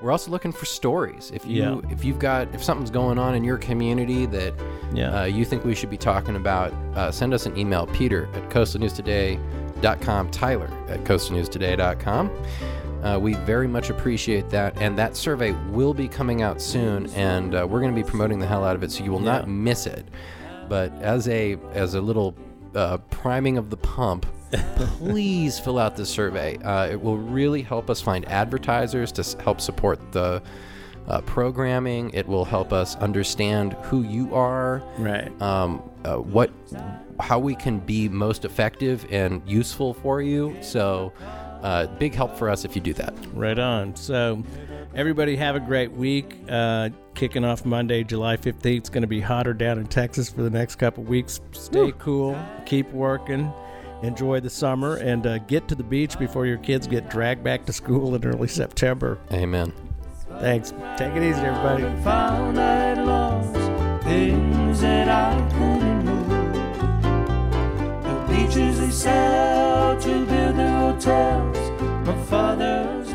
We're also looking for stories. If you Yeah. if you've got if something's going on in your community that Yeah. uh, you think we should be talking about, uh, send us an email, Peter at coastalnewstoday.com, Tyler at coastalnewstoday.com. Uh, we very much appreciate that, and that survey will be coming out soon, and uh, we're going to be promoting the hell out of it, so you will Yeah. not miss it. But as a as a little uh, priming of the pump, please fill out this survey. Uh, it will really help us find advertisers to s- help support the uh, programming. It will help us understand who you are, Right. um, uh, what, how we can be most effective and useful for you. So, uh, big help for us if you do that. Right on. So, everybody have a great week kicking off Monday, July 15th. It's going to be hotter down in Texas for the next couple weeks. Stay Woo. cool, keep working, enjoy the summer, and uh, get to the beach before your kids get dragged back to school in early September. Amen. Thanks. Take it easy, everybody. beaches they sell to build their hotels. My father's